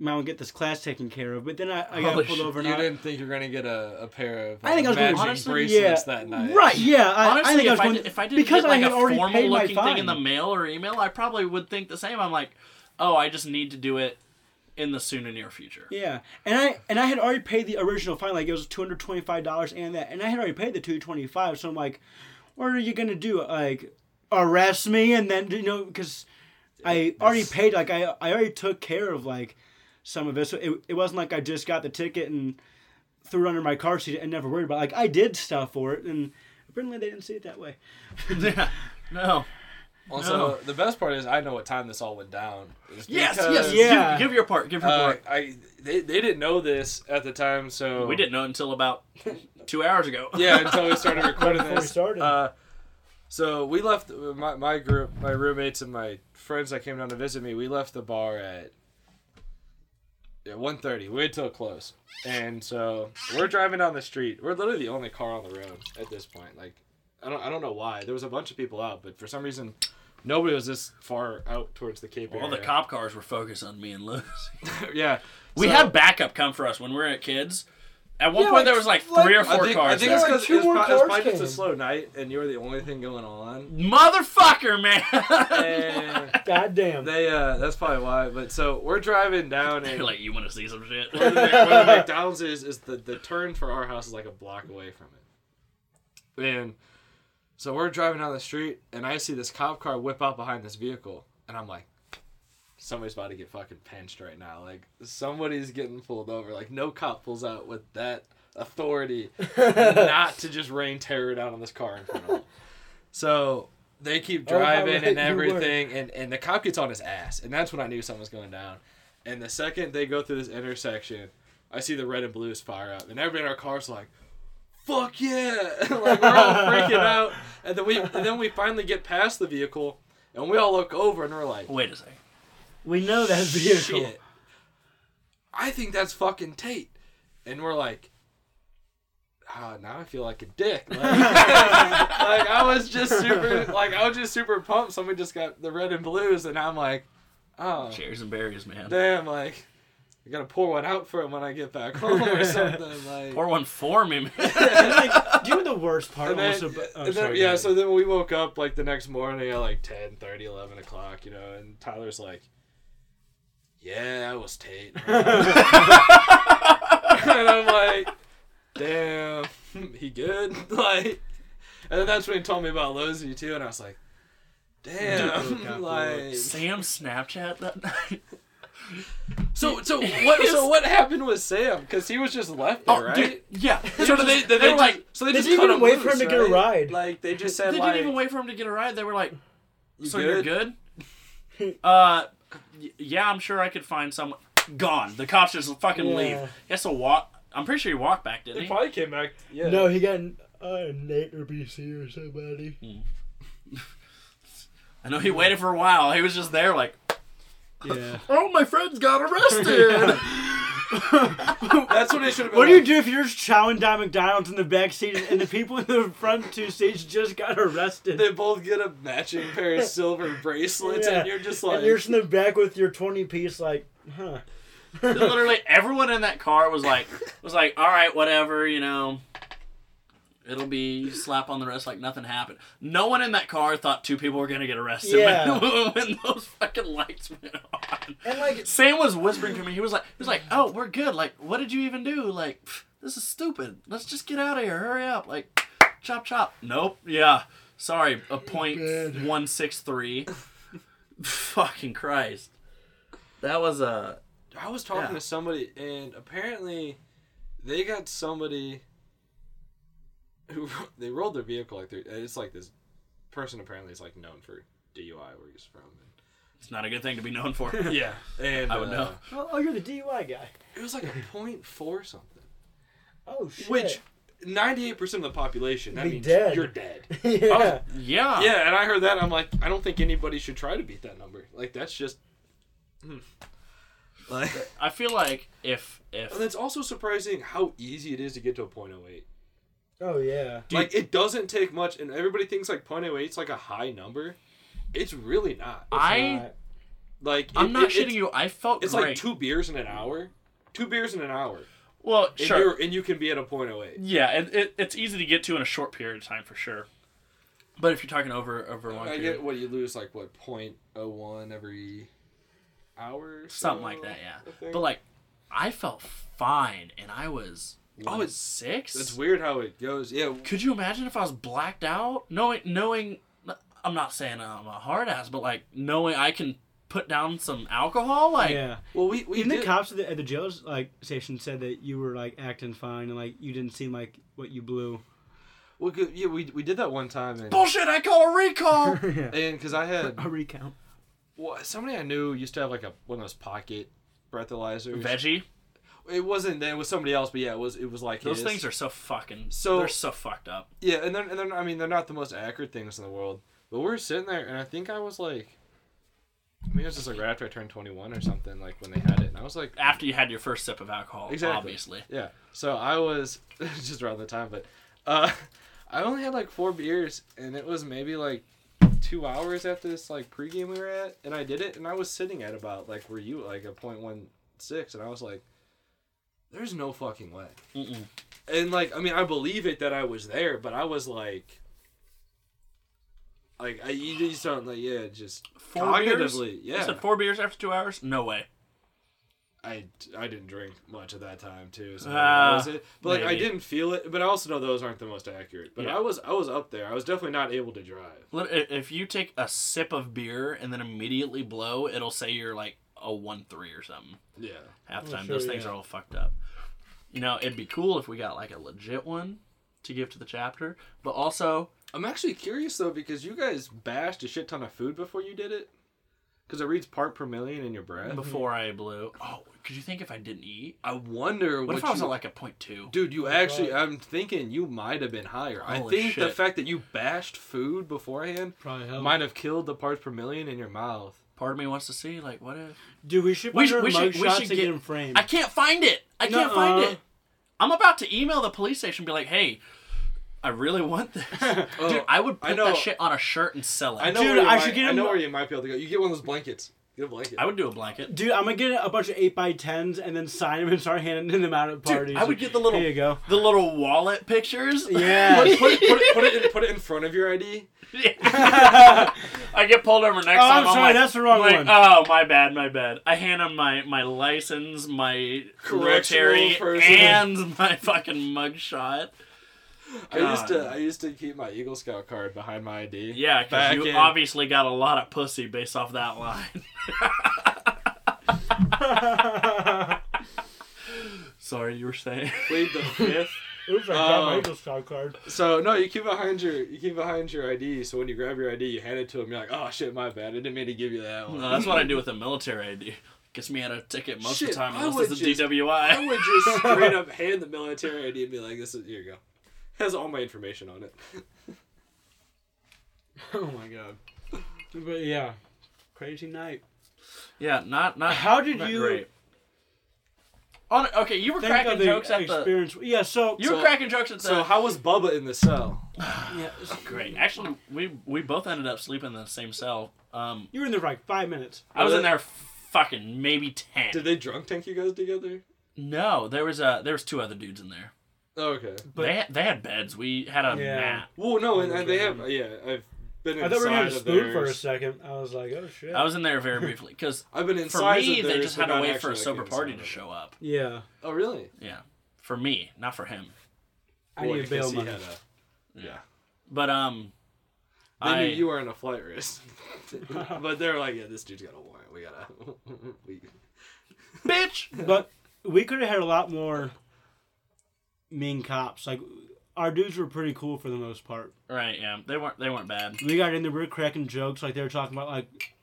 I'm gonna get this class taken care of. But then I, I got Holy pulled shit, over and You I, didn't think you were gonna get a, a pair of I think I uh, was gonna- matching Honestly, bracelets yeah. that night. right, yeah, I, Honestly, I think I if was I, going did, if I didn't because get like I had a already formal my looking thing in the mail or email, I probably would think the same. I'm like, oh, I just need to do it in the soon and near future. Yeah, and I and I had already paid the original fine, like it was two hundred twenty five dollars and that, and I had already paid the two twenty five. So I'm like, what are you gonna do? Like arrest me and then you know because I already paid. Like I I already took care of like some of it. So it it wasn't like I just got the ticket and threw it under my car seat and never worried about. It. Like I did stuff for it, and apparently they didn't see it that way. Yeah. no. Also, No. the best part is I know what time this all went down. It's Yes, yes. Yeah. Give, give your part. Give your Uh, part. I they, they didn't know this at the time, so We didn't know until about two hours ago. Yeah, until we started recording Before we started. Uh, so we left my, my group, my roommates and my friends that came down to visit me. We left the bar at yeah, 1.30. We waited till close. And so we're driving down the street. We're literally the only car on the road at this point. Like I don't I don't know why. There was a bunch of people out, but for some reason nobody was this far out towards the Cape All area. the cop cars were focused on me and Losey. yeah. We So- had backup come for us when we were at kids. At one Yeah, point, like- there was like like- three or I four think, cars. I think there. it's because two it's, more pro- probably just a slow night, and you were the only thing going on. Motherfucker, man! God damn. they, uh, that's probably why. But so we're driving down, and like, you want to see some shit? where, the, where the McDonald's is, is the, the turn for our house is like a block away from it. And so we're driving down the street, and I see this cop car whip out behind this vehicle, and I'm like, somebody's about to get fucking pinched right now. Like somebody's getting pulled over. Like no cop pulls out with that authority not to just rain terror down on this car in front of them. So they keep Oh, driving right and everything, and, and the cop gets on his ass, and that's when I knew something was going down. And the second they go through this intersection, I see the red and blues fire up, and everybody in our car's like, "Fuck yeah!" like we're all freaking out, and then we and then we finally get past the vehicle, and we all look over, and we're like, Wait a second. We know that vehicle. "Shit!" I think that's fucking Tate. And we're like, ah, now I feel like a dick. Like, like, I was just super, like I was just super pumped. Somebody just got the red and blues, and I'm like, oh, Cherries and berries, man. damn, like I gotta pour one out for him when I get back home or something. Like, Pour one for me. And, like, do you know the worst part and oh, then, also? But, oh, and then- sorry, yeah, so then we woke up like the next morning at like 10, 30, 11 o'clock, you know, and Tyler's like, yeah, I was Tate. and I'm like, damn, he good? Like, and then that's when he told me about Losey too, and I was like, damn, out, like, Sam Snapchat that night. So so what so what happened with Sam? Because he was just left there, Oh, right? dude, yeah. So did they, did they, were just, like, so they, They just didn't cut even him wait for him to get a right? ride. Like they just said they said didn't even wait for him to get a ride. They were like, "You "So you're good?" good?" Uh, yeah, I'm sure I could find someone. Gone. The cops just fucking Yeah. leave. He has to walk. I'm pretty sure he walked back, didn't They he? probably came back. Yeah. No, he got uh, Nate or BC or somebody. I know he waited for a while. He was just there, like, Yeah. "Oh, my friends got arrested." That's what it should have been. What do you do if you're chowing down McDonald's in the back seat and the people in the front two seats just got arrested? They both get a matching pair of silver bracelets, Yeah. and you're just like, and you're in the back with your 20 piece, like, huh? Literally, everyone in that car was like, was like, "All right, whatever, you know." It'll be slap on the wrist like nothing happened. No one in that car thought two people were gonna get arrested Yeah. when, when those fucking lights went on. And like, Sam was whispering to me. He was like, he was like, "Oh, we're good. Like, what did you even do? Like, pff, this is stupid. Let's just get out of here. Hurry up. Like, chop chop. Nope. Yeah. Sorry. A point Bad. one six three. Fucking Christ. That was a. I was talking Yeah. to somebody, and apparently, they got somebody who they rolled their vehicle like they're. It's like this person apparently is like known for DUI where he's from. It's not a good thing to be known for. yeah, and I would uh, know. oh, oh, you're the DUI guy. It was like a point four something, Oh, shit. which ninety eight percent of the population that Be means dead. you're dead. yeah. Yeah. Yeah, and I heard that. I'm like, I don't think anybody should try to beat that number. Like that's just. hmm. Like, I feel like if if and it's also surprising how easy it is to get to a point oh eight. Yeah. Like it doesn't take much, and everybody thinks like point oh eight's like a high number. It's really not. I Right. Like I'm it- not it- shitting you. I felt It's great. like two beers in an hour. Two beers in an hour. well, And, sure. you're, and you can be at a point oh eight. Yeah, and it, it's easy to get to in a short period of time for sure. But if you're talking over over a long I period, get what you lose like what point oh one every hour. or something so, like that, yeah. But like, I felt fine, and I was Oh, it's- six. That's weird how it goes. Yeah, Could you imagine if I was blacked out, knowing knowing? I'm not saying I'm a hard ass, but like knowing I can put down some alcohol, like yeah. Well, we we Even did, the cops at the, at the jail like station said that you were like acting fine and like you didn't seem like what you blew. well, yeah, we we did that one time, and bullshit. I call a recall. yeah. and because I had A recount. well, somebody I knew used to have like a one of those pocket breathalyzers. Veggie. It wasn't. It was somebody else, but yeah, it was. It was like Those his. things are so fucking. So- they're so fucked up. Yeah, and then and then I mean they're not the most accurate things in the world, but we're sitting there, and I think I was like, I mean it was just like right after I turned twenty one or something, like when they had it, and I was like, After you had your first sip of alcohol, Exactly. obviously. yeah. So I was just around the time, but uh, I only had like four beers, and it was maybe like two hours after this like pregame we were at, and I did it, and I was sitting at about like where you like a point one six, and I was like, there's no fucking way. Mm-mm. and like I mean I believe it that I was there, but I was like, like I you just don't like yeah just Four beers? cognitively You yeah said four beers after two hours? No way. I, I didn't drink much at that time too so ah, was it but like I didn't feel it but I also know those aren't the most accurate but Yeah. I was I was up there I was definitely not able to drive If you take a sip of beer and then immediately blow, it'll say you're like a one three or something. yeah Half the time, sure, those things yeah. are all fucked up. You know, it'd be cool if we got like a legit one to give to the chapter, but also I'm actually curious though because you guys bashed a shit ton of food before you did it because it reads part per million in your breath before I blew. Oh, could you think if I didn't eat? I wonder What what, if I was you, at like a point two? Dude, you actually, I'm thinking you might have been higher. I Holy think the fact that you bashed food beforehand might have killed the parts per million in your mouth. Part of me wants to see like what if Dude, we should We we should- we should- we should get- get him framed. I can't find it. I can't find it. I'm about to email the police station and be like, hey, I really want this. Oh, Dude, I would I put know- that shit on a shirt and sell it. I know Dude, where you I might, should get I know where you might be able to go. You get one of those blankets. Get a blanket. I would do a blanket. Dude, I'm gonna get a bunch of eight by tens and then sign them and start handing them out at parties. I would get the little Here you go. the little wallet pictures. Yeah. put, put, it, put, it, put, it in, put it in front of your ID. I get pulled over next Oh, time. I'm sorry, like, that's the wrong like, one. Oh, my bad, my bad. I hand him my my license, my Correctional military, person. and my fucking mugshot. I used to I used to keep my Eagle Scout card behind my ID. Yeah, because you in- obviously got a lot of pussy based off that line. Sorry, you were saying. Plead the fifth. Oops, I got my um, Eagle Scout card. So no, you keep behind your you keep behind your ID. So when you grab your ID, you hand it to him. You're like, oh shit, my bad. I didn't mean to give you that one. No, that's what I do with a military ID. Gets me out of ticket most Shit, of the time, I unless would it's a just- DWI. I would just straight up hand the military ID and be like, this is here you go. Has all my information on it. Oh my god. But yeah, crazy night. Yeah, not not. How did not you Great. On, okay, you were think cracking the jokes at the. Yeah, so You were cracking jokes at the. So how was Bubba in the cell? yeah, it's great. Actually, we we both ended up sleeping in the same cell. Um, you were in there for like five minutes. I was in there fucking maybe ten. Did they drunk tank you guys together? No, there was uh there was two other dudes in there. Okay. But- they had, they had beds. We had a Yeah. mat. Well, no, and, and they have yeah. I've been I inside thought we were gonna of spoon for a theirs. second. I was like, oh shit. I was in there very briefly because I've been for inside. me of they theirs, just but had to not wait for a actually, sober party inside to of show up. yeah, Oh really? Yeah, for me, not for him. I Boy, need bail 'cause he money. had a- Yeah, but um, They I knew you were in a flight risk, but they're like, yeah, this dude's got a warrant. We gotta. we... bitch. But we could have had a lot more mean cops. Like our dudes were pretty cool for the most part. Right? Yeah, they weren't they weren't bad. We got in there, we were cracking jokes. Like they were talking about like,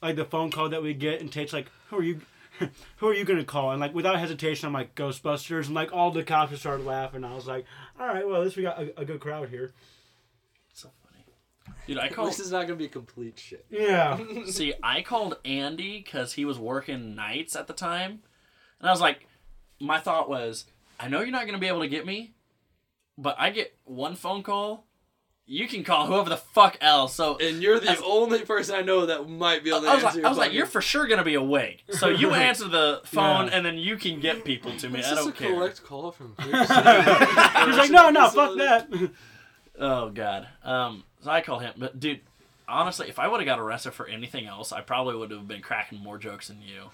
like the phone call that we get, and Tate's like, "Who are you? Who are you gonna call?" And like without hesitation, I'm like Ghostbusters, and like all the cops just started laughing. I was like, "All right, well at least we got a, a good crowd here." So funny, dude. I called. this is not gonna be complete shit. Yeah. See, I called Andy because he was working nights at the time, and I was like, my thought was, I know you're not gonna be able to get me, but I get one phone call. You can call whoever the fuck else. So And you're the As- only person I know that might be able to I was answer like, your I was like, you're for sure gonna be awake. So you answer the phone, Yeah. and then you can get people to me. Is I don't a care. collect call from? He's like, "No, no, fuck that." Oh god. Um, so I call him, but dude, honestly, if I would have got arrested for anything else, I probably would have been cracking more jokes than you.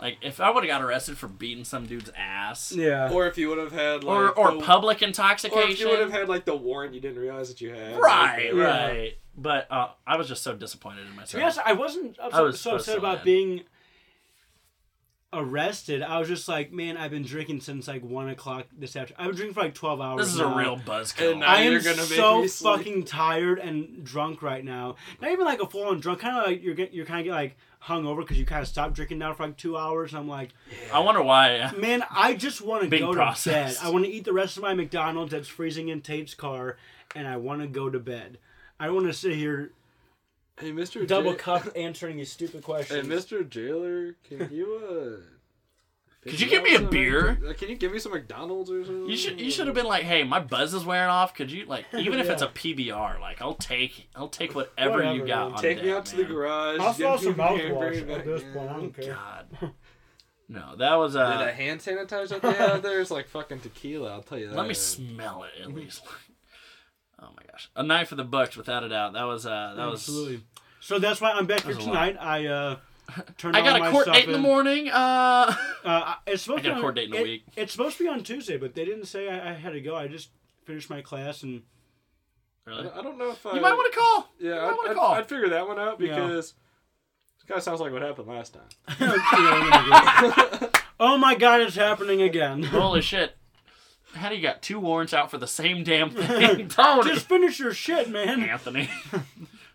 Like if I would have got arrested for beating some dude's ass, yeah. Or if you would have had like, or or the- public or intoxication, if you would have had like the warrant you didn't realize that you had. right, Like, Yeah. right. But uh, I was just so disappointed in myself. Yes, I wasn't upset, I was so so upset so about mad. being arrested. I was just like, man, I've been drinking since like one o'clock this afternoon. I've been drinking for like twelve hours. this is a real buzzkill. And now I am You're gonna make so me sleep. fucking tired and drunk right now. Not even like a full on drunk. Kind of like you're get, you're kind of get like hung over because you kind of stopped drinking now for like two hours. And I'm like, I wonder why. man, I just want to Being go to processed. bed. I want to eat the rest of my McDonald's that's freezing in Tate's car, and I want to go to bed. I want to sit here Hey, Mr. double J- cup answering these stupid question. Hey, questions. Mr. Jailer, can you uh? Could you give me a beer? Can you give me some McDonald's or something? You should you should have been like, hey, my buzz is wearing off. Could you like even if it's a PBR, like I'll take I'll take whatever, you got. man. On Take me deck, out to the garage. I'll give throw some a beer, bring mouthwash it back at this point. I don't care. God. No, that was a. uh. that hand sanitizer that they there is like fucking tequila. I'll tell you that. Let me smell it at least. Oh my gosh, a night for the Bucks, without a doubt. That was uh, that was. Absolutely. So that's why I'm back here was a lot. tonight. I uh turned I got a court date in the morning. Uh, Uh, it's supposed I got to a be court on- date in a it- week. It's supposed to be on Tuesday, but they didn't say I, I had to go. I just finished my class and really? I don't know if I. You might want to call. Yeah, you might I'd, want to call. I'd figure that one out Yeah. because it kind of sounds like what happened last time. oh my god, it's happening again. Holy shit! How do you got two warrants out for the same damn thing, Tony? just finish your shit, man. Anthony.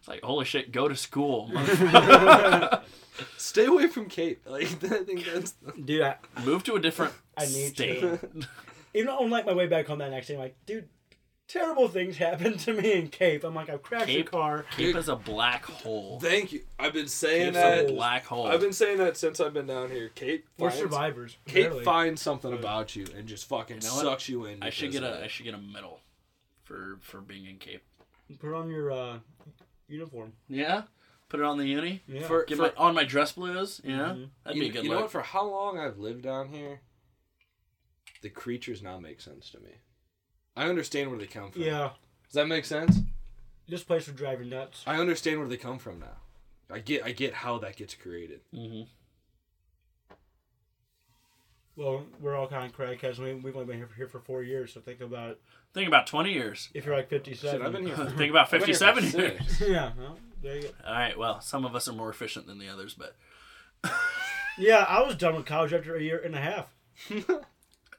It's like holy shit. Go to school. Stay away from Kate. Like I think that's. Dude, I, Move to a different I need state. to. even on like my way back home that next day, I'm like, dude, terrible things happen to me in Cape. I'm like, I've crashed Cape? a car. Cape is a black hole. Thank you. I've been saying Cape's that. a black hole. I've been saying that since I've been down here. Kate We're finds, survivors. Kate barely. finds something about you and just fucking You know what? sucks you in. I should because get of a I it. should get a medal for for being in Cape. Put on your uh, uniform. Yeah, put it on the uni. Yeah. For, Get for, my on my dress blues. Yeah, Mhm. that'd you, be a good you know what? For how long I've lived down here, the creatures now make sense to me. I understand where they come from. yeah. Does that make sense? This place would drive you nuts. I understand where they come from now. I get I get how that gets created. hmm Well, we're all kind of crackheads. We, we've only been here for, here for four years, so think about it. Think about twenty years. If you're like 57. Shit, I've been here. For, Think about I've been here for fifty-seven years. yeah, well, there you go. All right. Well, some of us are more efficient than the others, but Yeah, I was done with college after a year and a half.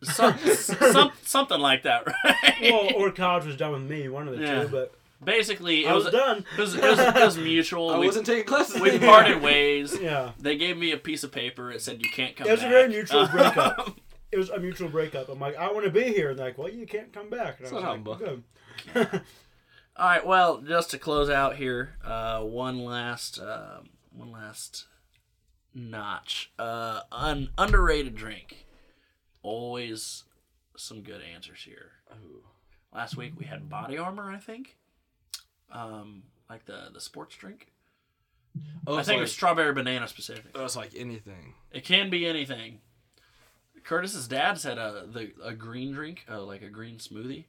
some, some something like that, right? Well, or college was done with me, one of the Yeah. two, but Basically, it I was was done. it was, it was, it was mutual. I we, wasn't taking classes. we anymore. parted ways. Yeah. They gave me a piece of paper. It said you can't come. Back. It was a very mutual breakup. It was a mutual breakup. I'm like, I want to be here. And they're like, well, you can't come back. And I was not like, humble. good. All right. Well, just to close out here, uh, one last, um one last notch. Uh, an underrated drink. Always some good answers here. Last week we had Body Armor, I think. Um, like the the sports drink. Oh, I think like, it was strawberry banana specific. oh, it's like anything. It can be anything. Curtis's dad said a the a green drink, uh, like a green smoothie.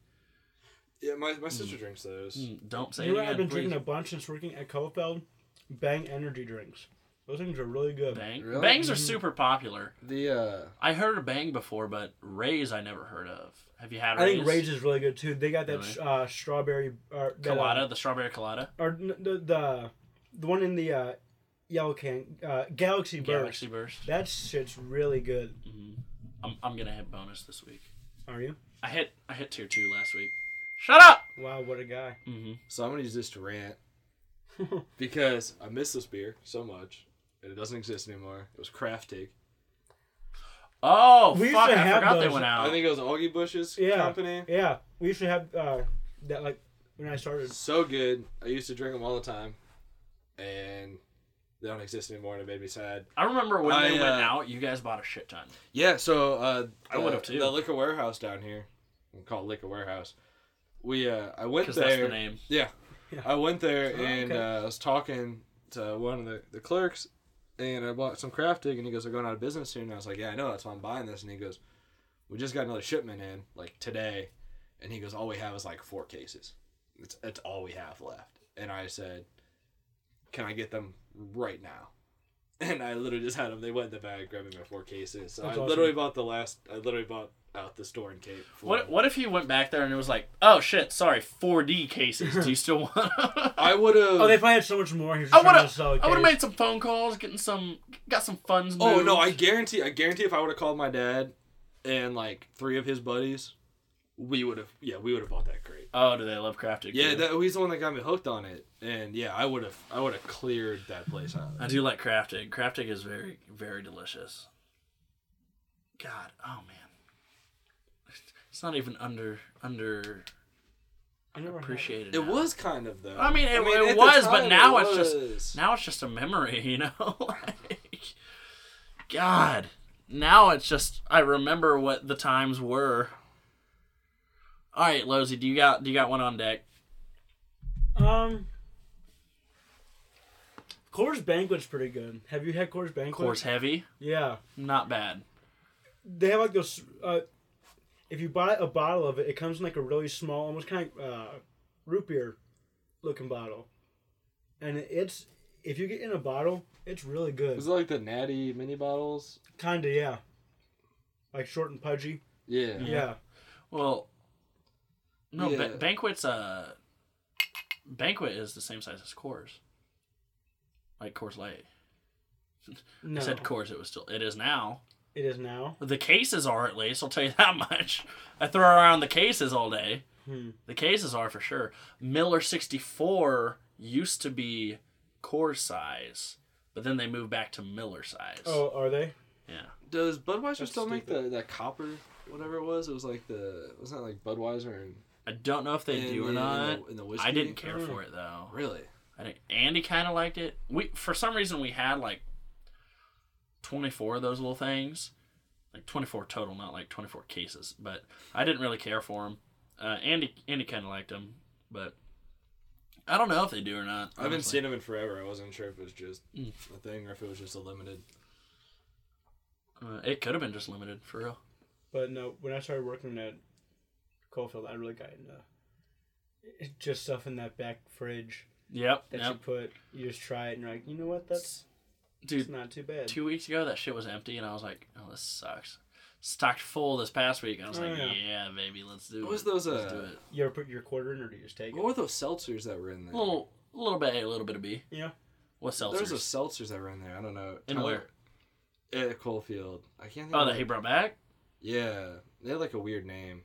Yeah, my, my sister drinks those. Mm, Don't say You know, I've been please. drinking a bunch since working at Kofeld? Bang energy drinks. Those things are really good. Bang. Really? Bangs are super popular. The uh, I heard of Bang before, but Ray's I never heard of. Have you had I Ray's? think Rage is really good too. They got that Really? uh, strawberry or that, uh, colada, the strawberry colada, or n- the the the one in the uh, yellow can uh, Galaxy Burst. Galaxy Burst. That shit's really good. I'm, I'm gonna hit bonus this week. Are you? I hit I hit tier two last week. Shut up. Wow, what a guy. Mm-hmm. so I'm gonna use this to rant because I miss this beer so much, and it doesn't exist anymore. It was Kraftig. Oh We used to I have forgot they those- went out. I think it was Augie Busch's Yeah. company. Yeah, we used to have uh, that like when I started. So good. I used to drink them all the time, and they don't exist anymore, and it made me sad. I remember when I, they went uh, out. You guys bought a shit ton. Yeah, so uh, I the- would've too. The liquor warehouse down here, called liquor warehouse. We uh, I went Because there. that's the name. Yeah. Yeah. I went there Oh, and okay. uh, I was talking to one of the, the clerks and I bought some Kraftig and he goes, They're going out of business soon. And I was like, Yeah, I know, that's why I'm buying this. And he goes, We just got another shipment in, like today. And he goes, All we have is like four cases. It's, it's all we have left. And I said, Can I get them right now? And I literally just had them. They went in the bag, grabbing my four cases. So That's I awesome. literally bought the last, I literally bought out the store in Cape. for What them. What if he went back there and it was like, oh shit, sorry, 4D cases. Do you still want? I would have. Oh, they probably had so much more. He I would to sell a have. I would have made some phone calls, getting some, got some funds. Oh moved. no, I guarantee I guarantee if I would have called my dad and like three of his buddies, we would have yeah, we would have bought that crate. Oh, do they love Kraftig? Yeah, too? that, he's the one that got me hooked on it. And yeah, I would have I would have cleared that place out. I do like Kraftig. Kraftig is very, very delicious. God, oh man, it's not even under under I never had appreciated. It now. was kind of though. I mean, it, at it was, but now it it's just now it's just a memory, you know. like, God, now it's just I remember what the times were. All right, Losey, do you got do you got one on deck? Um, Coors Banquet's pretty good. Have you had Coors Banquet? Coors heavy, Yeah, not bad. they have like those. Uh, if you buy a bottle of it, it comes in like a really small, almost kind of uh, root beer looking bottle, and it's if you get in a bottle, it's really good. Was it like the natty mini bottles? Kinda, yeah. Like short and pudgy. Yeah. Yeah. Well, no, Yeah. ba- banquet's uh, banquet is the same size as Coors. Like Coors Light. No, I said Coors, it was still it is now. it is now. The cases are at least. I'll tell you that much. I throw around the cases all day. Hmm. The cases are for sure. Miller sixty four used to be Coors size, but then they moved back to Miller size. Oh, are they? yeah. Does Budweiser That's still make the that copper whatever it was? It was like the wasn't it like Budweiser and I don't know if they In do or the- in not. the- in the I didn't care Oh. for it though. Really? I think Andy kind of liked it. We for some reason we had like twenty four of those little things, like twenty four total, not like twenty four cases. But I didn't really care for them. Uh, Andy Andy kind of liked them, but I don't know if they do or not. I haven't honestly. seen them in forever. I wasn't sure if it was just Mm. a thing or if it was just a limited. Uh, it could have been just limited for real. But no, when I started working at Coalfield, I really got into it- just stuff in that back fridge Yep. that yep. you put. You just try it and you're like, you know what? That's dude, it's Dude, not too bad. two weeks ago that shit was empty, and I was like, oh, this sucks. Stocked full this past week. I was Oh, like, yeah. yeah. baby, let's do What it. was those, Let's uh, do it. You ever put your quarter in, or do you just take What it? were those seltzers that were in there? A little, a little bit A, a little bit of B. Yeah. What there seltzers? was those seltzers that were in there. I don't know. In Tyler- At Coalfield. I can't think. oh, of that he brought back. Yeah, they had like a weird name.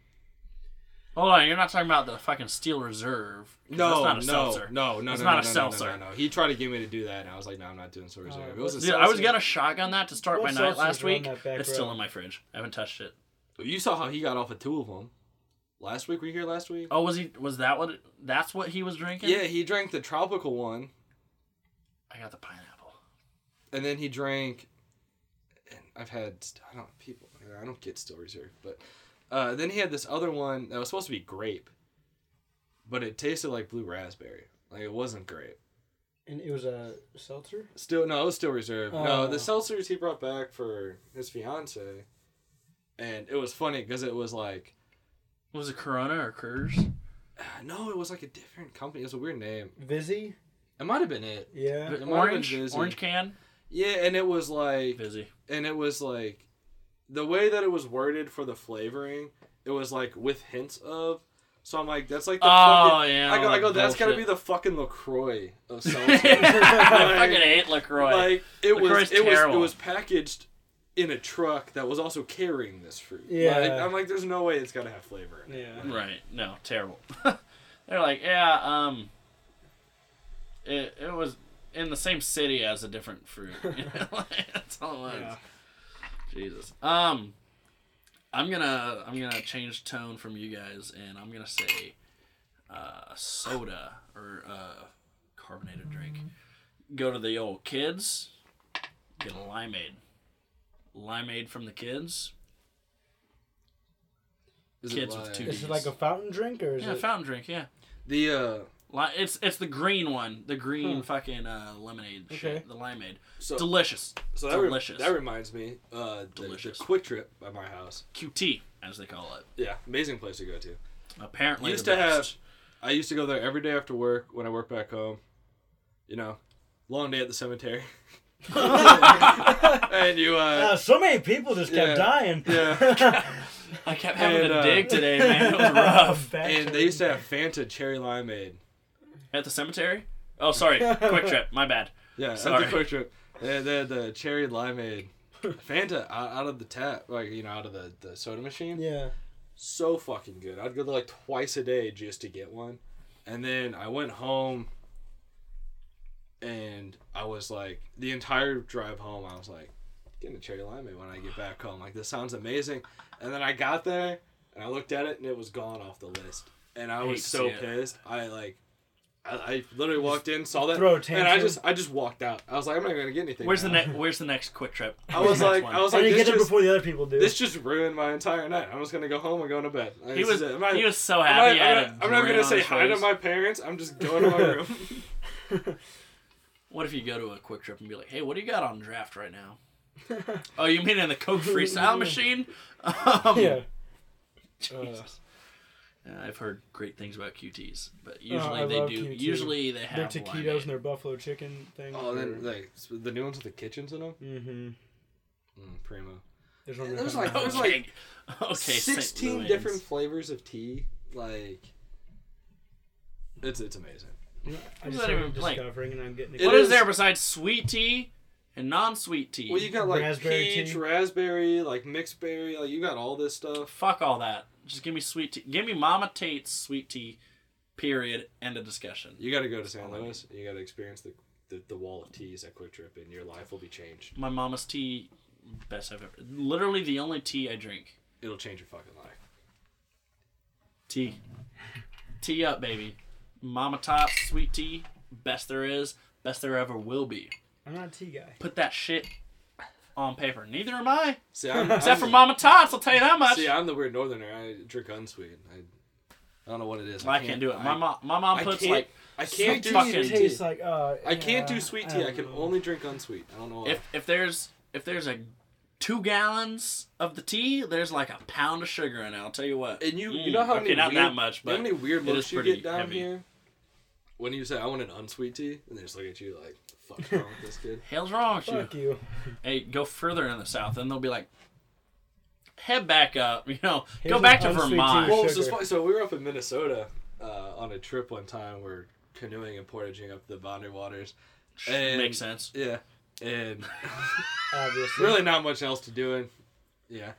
Hold on, you're not talking about the fucking Steel Reserve. No, that's not a no, seltzer. no, no, It's no, not no, a no, no, seltzer. No, no, no. He tried to get me to do that, and I was like, no, I'm not doing Steel reserve. it was a Dude, I was seltzer. gonna shotgun that to start What my night seltzers last were on week. that back It's still row? in my fridge. I haven't touched it. You saw how he got off of two of them. Last week, were you here last week? Oh, was he? Was that what? That's what he was drinking? Yeah, he drank the tropical one, I got the pineapple. and then he drank. And I've had I don't people I don't get Steel reserve, but uh, then he had this other one that was supposed to be grape, but it tasted like blue raspberry. Like it wasn't grape. And it was a seltzer. Still no, it was still reserve. No, Oh. the seltzers he brought back for his fiance, and it was funny because it was like Was it Corona or Coors? no, it was like a different company. It was a weird name. Vizzy. It might have been it. Yeah. It might been Orange, orange can, Yeah, and it was like busy. and it was like the way that it was worded for the flavoring it was like with hints of so i'm like that's like the Oh fucking, yeah. i go, all I go that that's gotta be the fucking lacroix of seltzer I fucking hate Lacroix. like it LaCroix's was it was it was packaged in a truck that was also carrying this fruit Yeah. Like, i'm like there's no way it's gotta have flavor in it. Yeah. Right. No, terrible. They're like, yeah, um it it was in the same city as a different fruit. You know, like, That's all it was. Yeah. Jesus. Um I'm gonna I'm gonna change tone from you guys and I'm gonna say uh soda or uh carbonated drink. Go to the old kids, get a limeade. Limeade from the kids. Is Kids it with like, two Is it like a fountain drink or is Yeah, it? fountain drink, yeah. the uh Li- It's it's the green one, the green Hmm. fucking uh, lemonade Okay. shit, the limeade. so, Delicious. so that, re- delicious. that reminds me uh the, the Delicious. QuikTrip by my house QT, as they call it. yeah amazing place to go to Apparently, Used the to have- I used to go there every day after work when I worked back home. You know, long day at the cemetery. and you, Uh, uh, so many people just kept Yeah. dying. yeah. I kept having and, to uh, dig today, man. It was rough. And they used to have Fanta cherry limeade. At the cemetery? Oh, sorry. QuikTrip. My bad. Yeah, Sorry. at the QuikTrip. They had, they had the cherry limeade. Fanta out, out of the tap, like, you know, out of the, the soda machine. Yeah. So fucking good. I'd go there like twice a day just to get one. And then I went home and I was like, the entire drive home, I was like, getting a cherry limeade when I get back home. Like, this sounds amazing. And then I got there and I looked at it and it was gone off the list. And I Hate was so see it. pissed. I like, I, I literally walked in, saw that, throw a and I just, I just walked out. I was like, I'm not gonna get anything. Where's the now. next? Where's the next QuikTrip? I was Next like, one? I was I like, didn't this get it just, before the other people do. this just ruined my entire night. I'm just gonna go home and go to bed. Like, he this was is it. I'm not- he was so I'm happy. not, he I'm not, I'm not gonna say hi to my parents. I'm just going to my room. What if you go to a QuikTrip and be like, "Hey, what do you got on draft right now?" oh, you mean in the Coke Freestyle machine? Um, yeah. Jesus. Yeah, I've heard great things about QTs, but Oh, usually I they do. QT. Usually they have Their have taquitos limeade. and their buffalo chicken thing. oh, then like the new ones with the kitchens in them. Mm-hmm. Mm, primo. There's one There's like- there's okay, like okay, Sixteen different flavors of tea. Like, it's it's amazing. I What just does even like? discovering and I'm getting It What is is- there besides sweet tea and non-sweet tea? Well, you got like Raspberry peach, tea. raspberry, like mixed berry. Like you got all this stuff. Fuck all that. Just give me sweet tea. Give me Mama Tate's sweet tea. Period. End of discussion. You got to go to St. Louis. You got to experience the, the the wall of teas at QuikTrip, and your life will be changed. My mama's tea, best I've ever. Literally the only tea I drink. It'll change your fucking life. Tea. tea up, baby. Mama Top sweet tea, best there is, best there ever will be. I'm not a tea guy. Put that shit on paper. Neither am I. See, I'm, Except I'm- for Mama Tots, I'll tell you that much. See, I'm the weird northerner. I drink unsweet. I, I don't know what it is. I can't do it. My mom, my mom puts like I can't do sweet tea. like uh. I can't yeah, do sweet tea. I don't can know. only drink unsweet. I don't know why. if if there's if there's a two gallons of the tea, there's like a pound of sugar in it. I'll tell you what. and you, you Mm, know how okay, many not weird, that much, you but how many weird looks you get down heavy. here when you say I want an unsweet tea, and they just look at you like, "Fuck's wrong with this kid?" hell's wrong with you? Fuck you. Hey, go further in the south, and they'll be like, head back up. You know, Here's go back to. Vermont. Well, so, sugar. so we were up in Minnesota uh, on a trip one time. We're canoeing and portaging up the Boundary Waters. And- Makes sense. Yeah, and Obviously. really not much else to do. And yeah,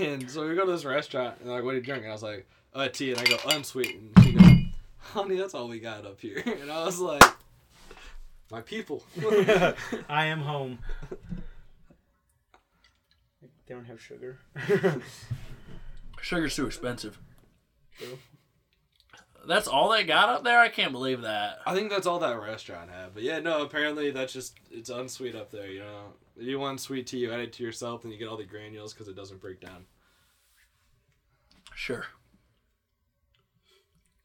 and so we go to this restaurant and like, "What are you drinking?" I was like, "Uh, tea," and I go unsweetened. she goes, "Honey, that's all we got up here." And I was like, "My people." I am home. They don't have sugar. Sugar's too expensive. True. That's all they got up there. I can't believe that. I think that's all that restaurant had. But yeah, no, apparently that's just it's unsweet up there. You know, if you want sweet tea, you add it to yourself, and you get all the granules because it doesn't break down. Sure,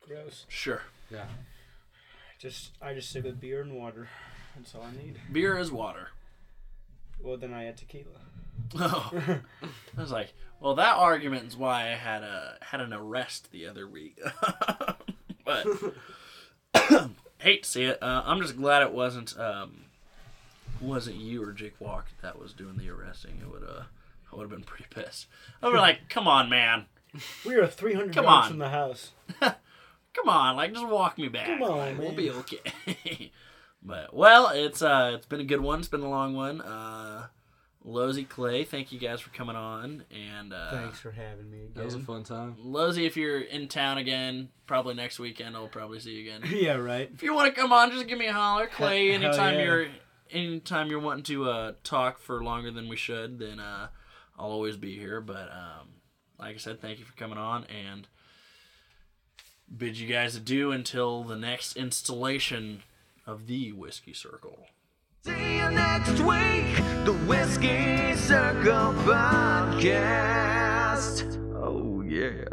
Gross. sure. Yeah. Just I just stick with beer and water. That's all I need. Beer is water. Well, then I had tequila. Oh. I was like, well, that argument is why I had a had an arrest the other week. but hate to see it. Uh, I'm just glad it wasn't um, wasn't you or Jake Walk that was doing the arresting. It would uh, I would have been pretty pissed. I would be like, come on, man, We are 300 Come yards on. from the house. Come on, like just walk me back. Come on, Like, We'll be okay. but well, it's uh, it's been a good one. It's been a long one. Uh, Losey Clay, thank you guys for coming on and uh, Thanks for having me again. That was a fun time. Losey, if you're in town again, probably next weekend, I'll probably see you again. yeah, right. if you want to come on, just give me a holler. Clay, Hell anytime yeah. you're anytime you're wanting to uh, talk for longer than we should, then uh, I'll always be here. But um, like I said, thank you for coming on and bid you guys adieu until the next installation of the Whiskey Circle. See you next week, the Whiskey Circle Podcast. Oh, yeah.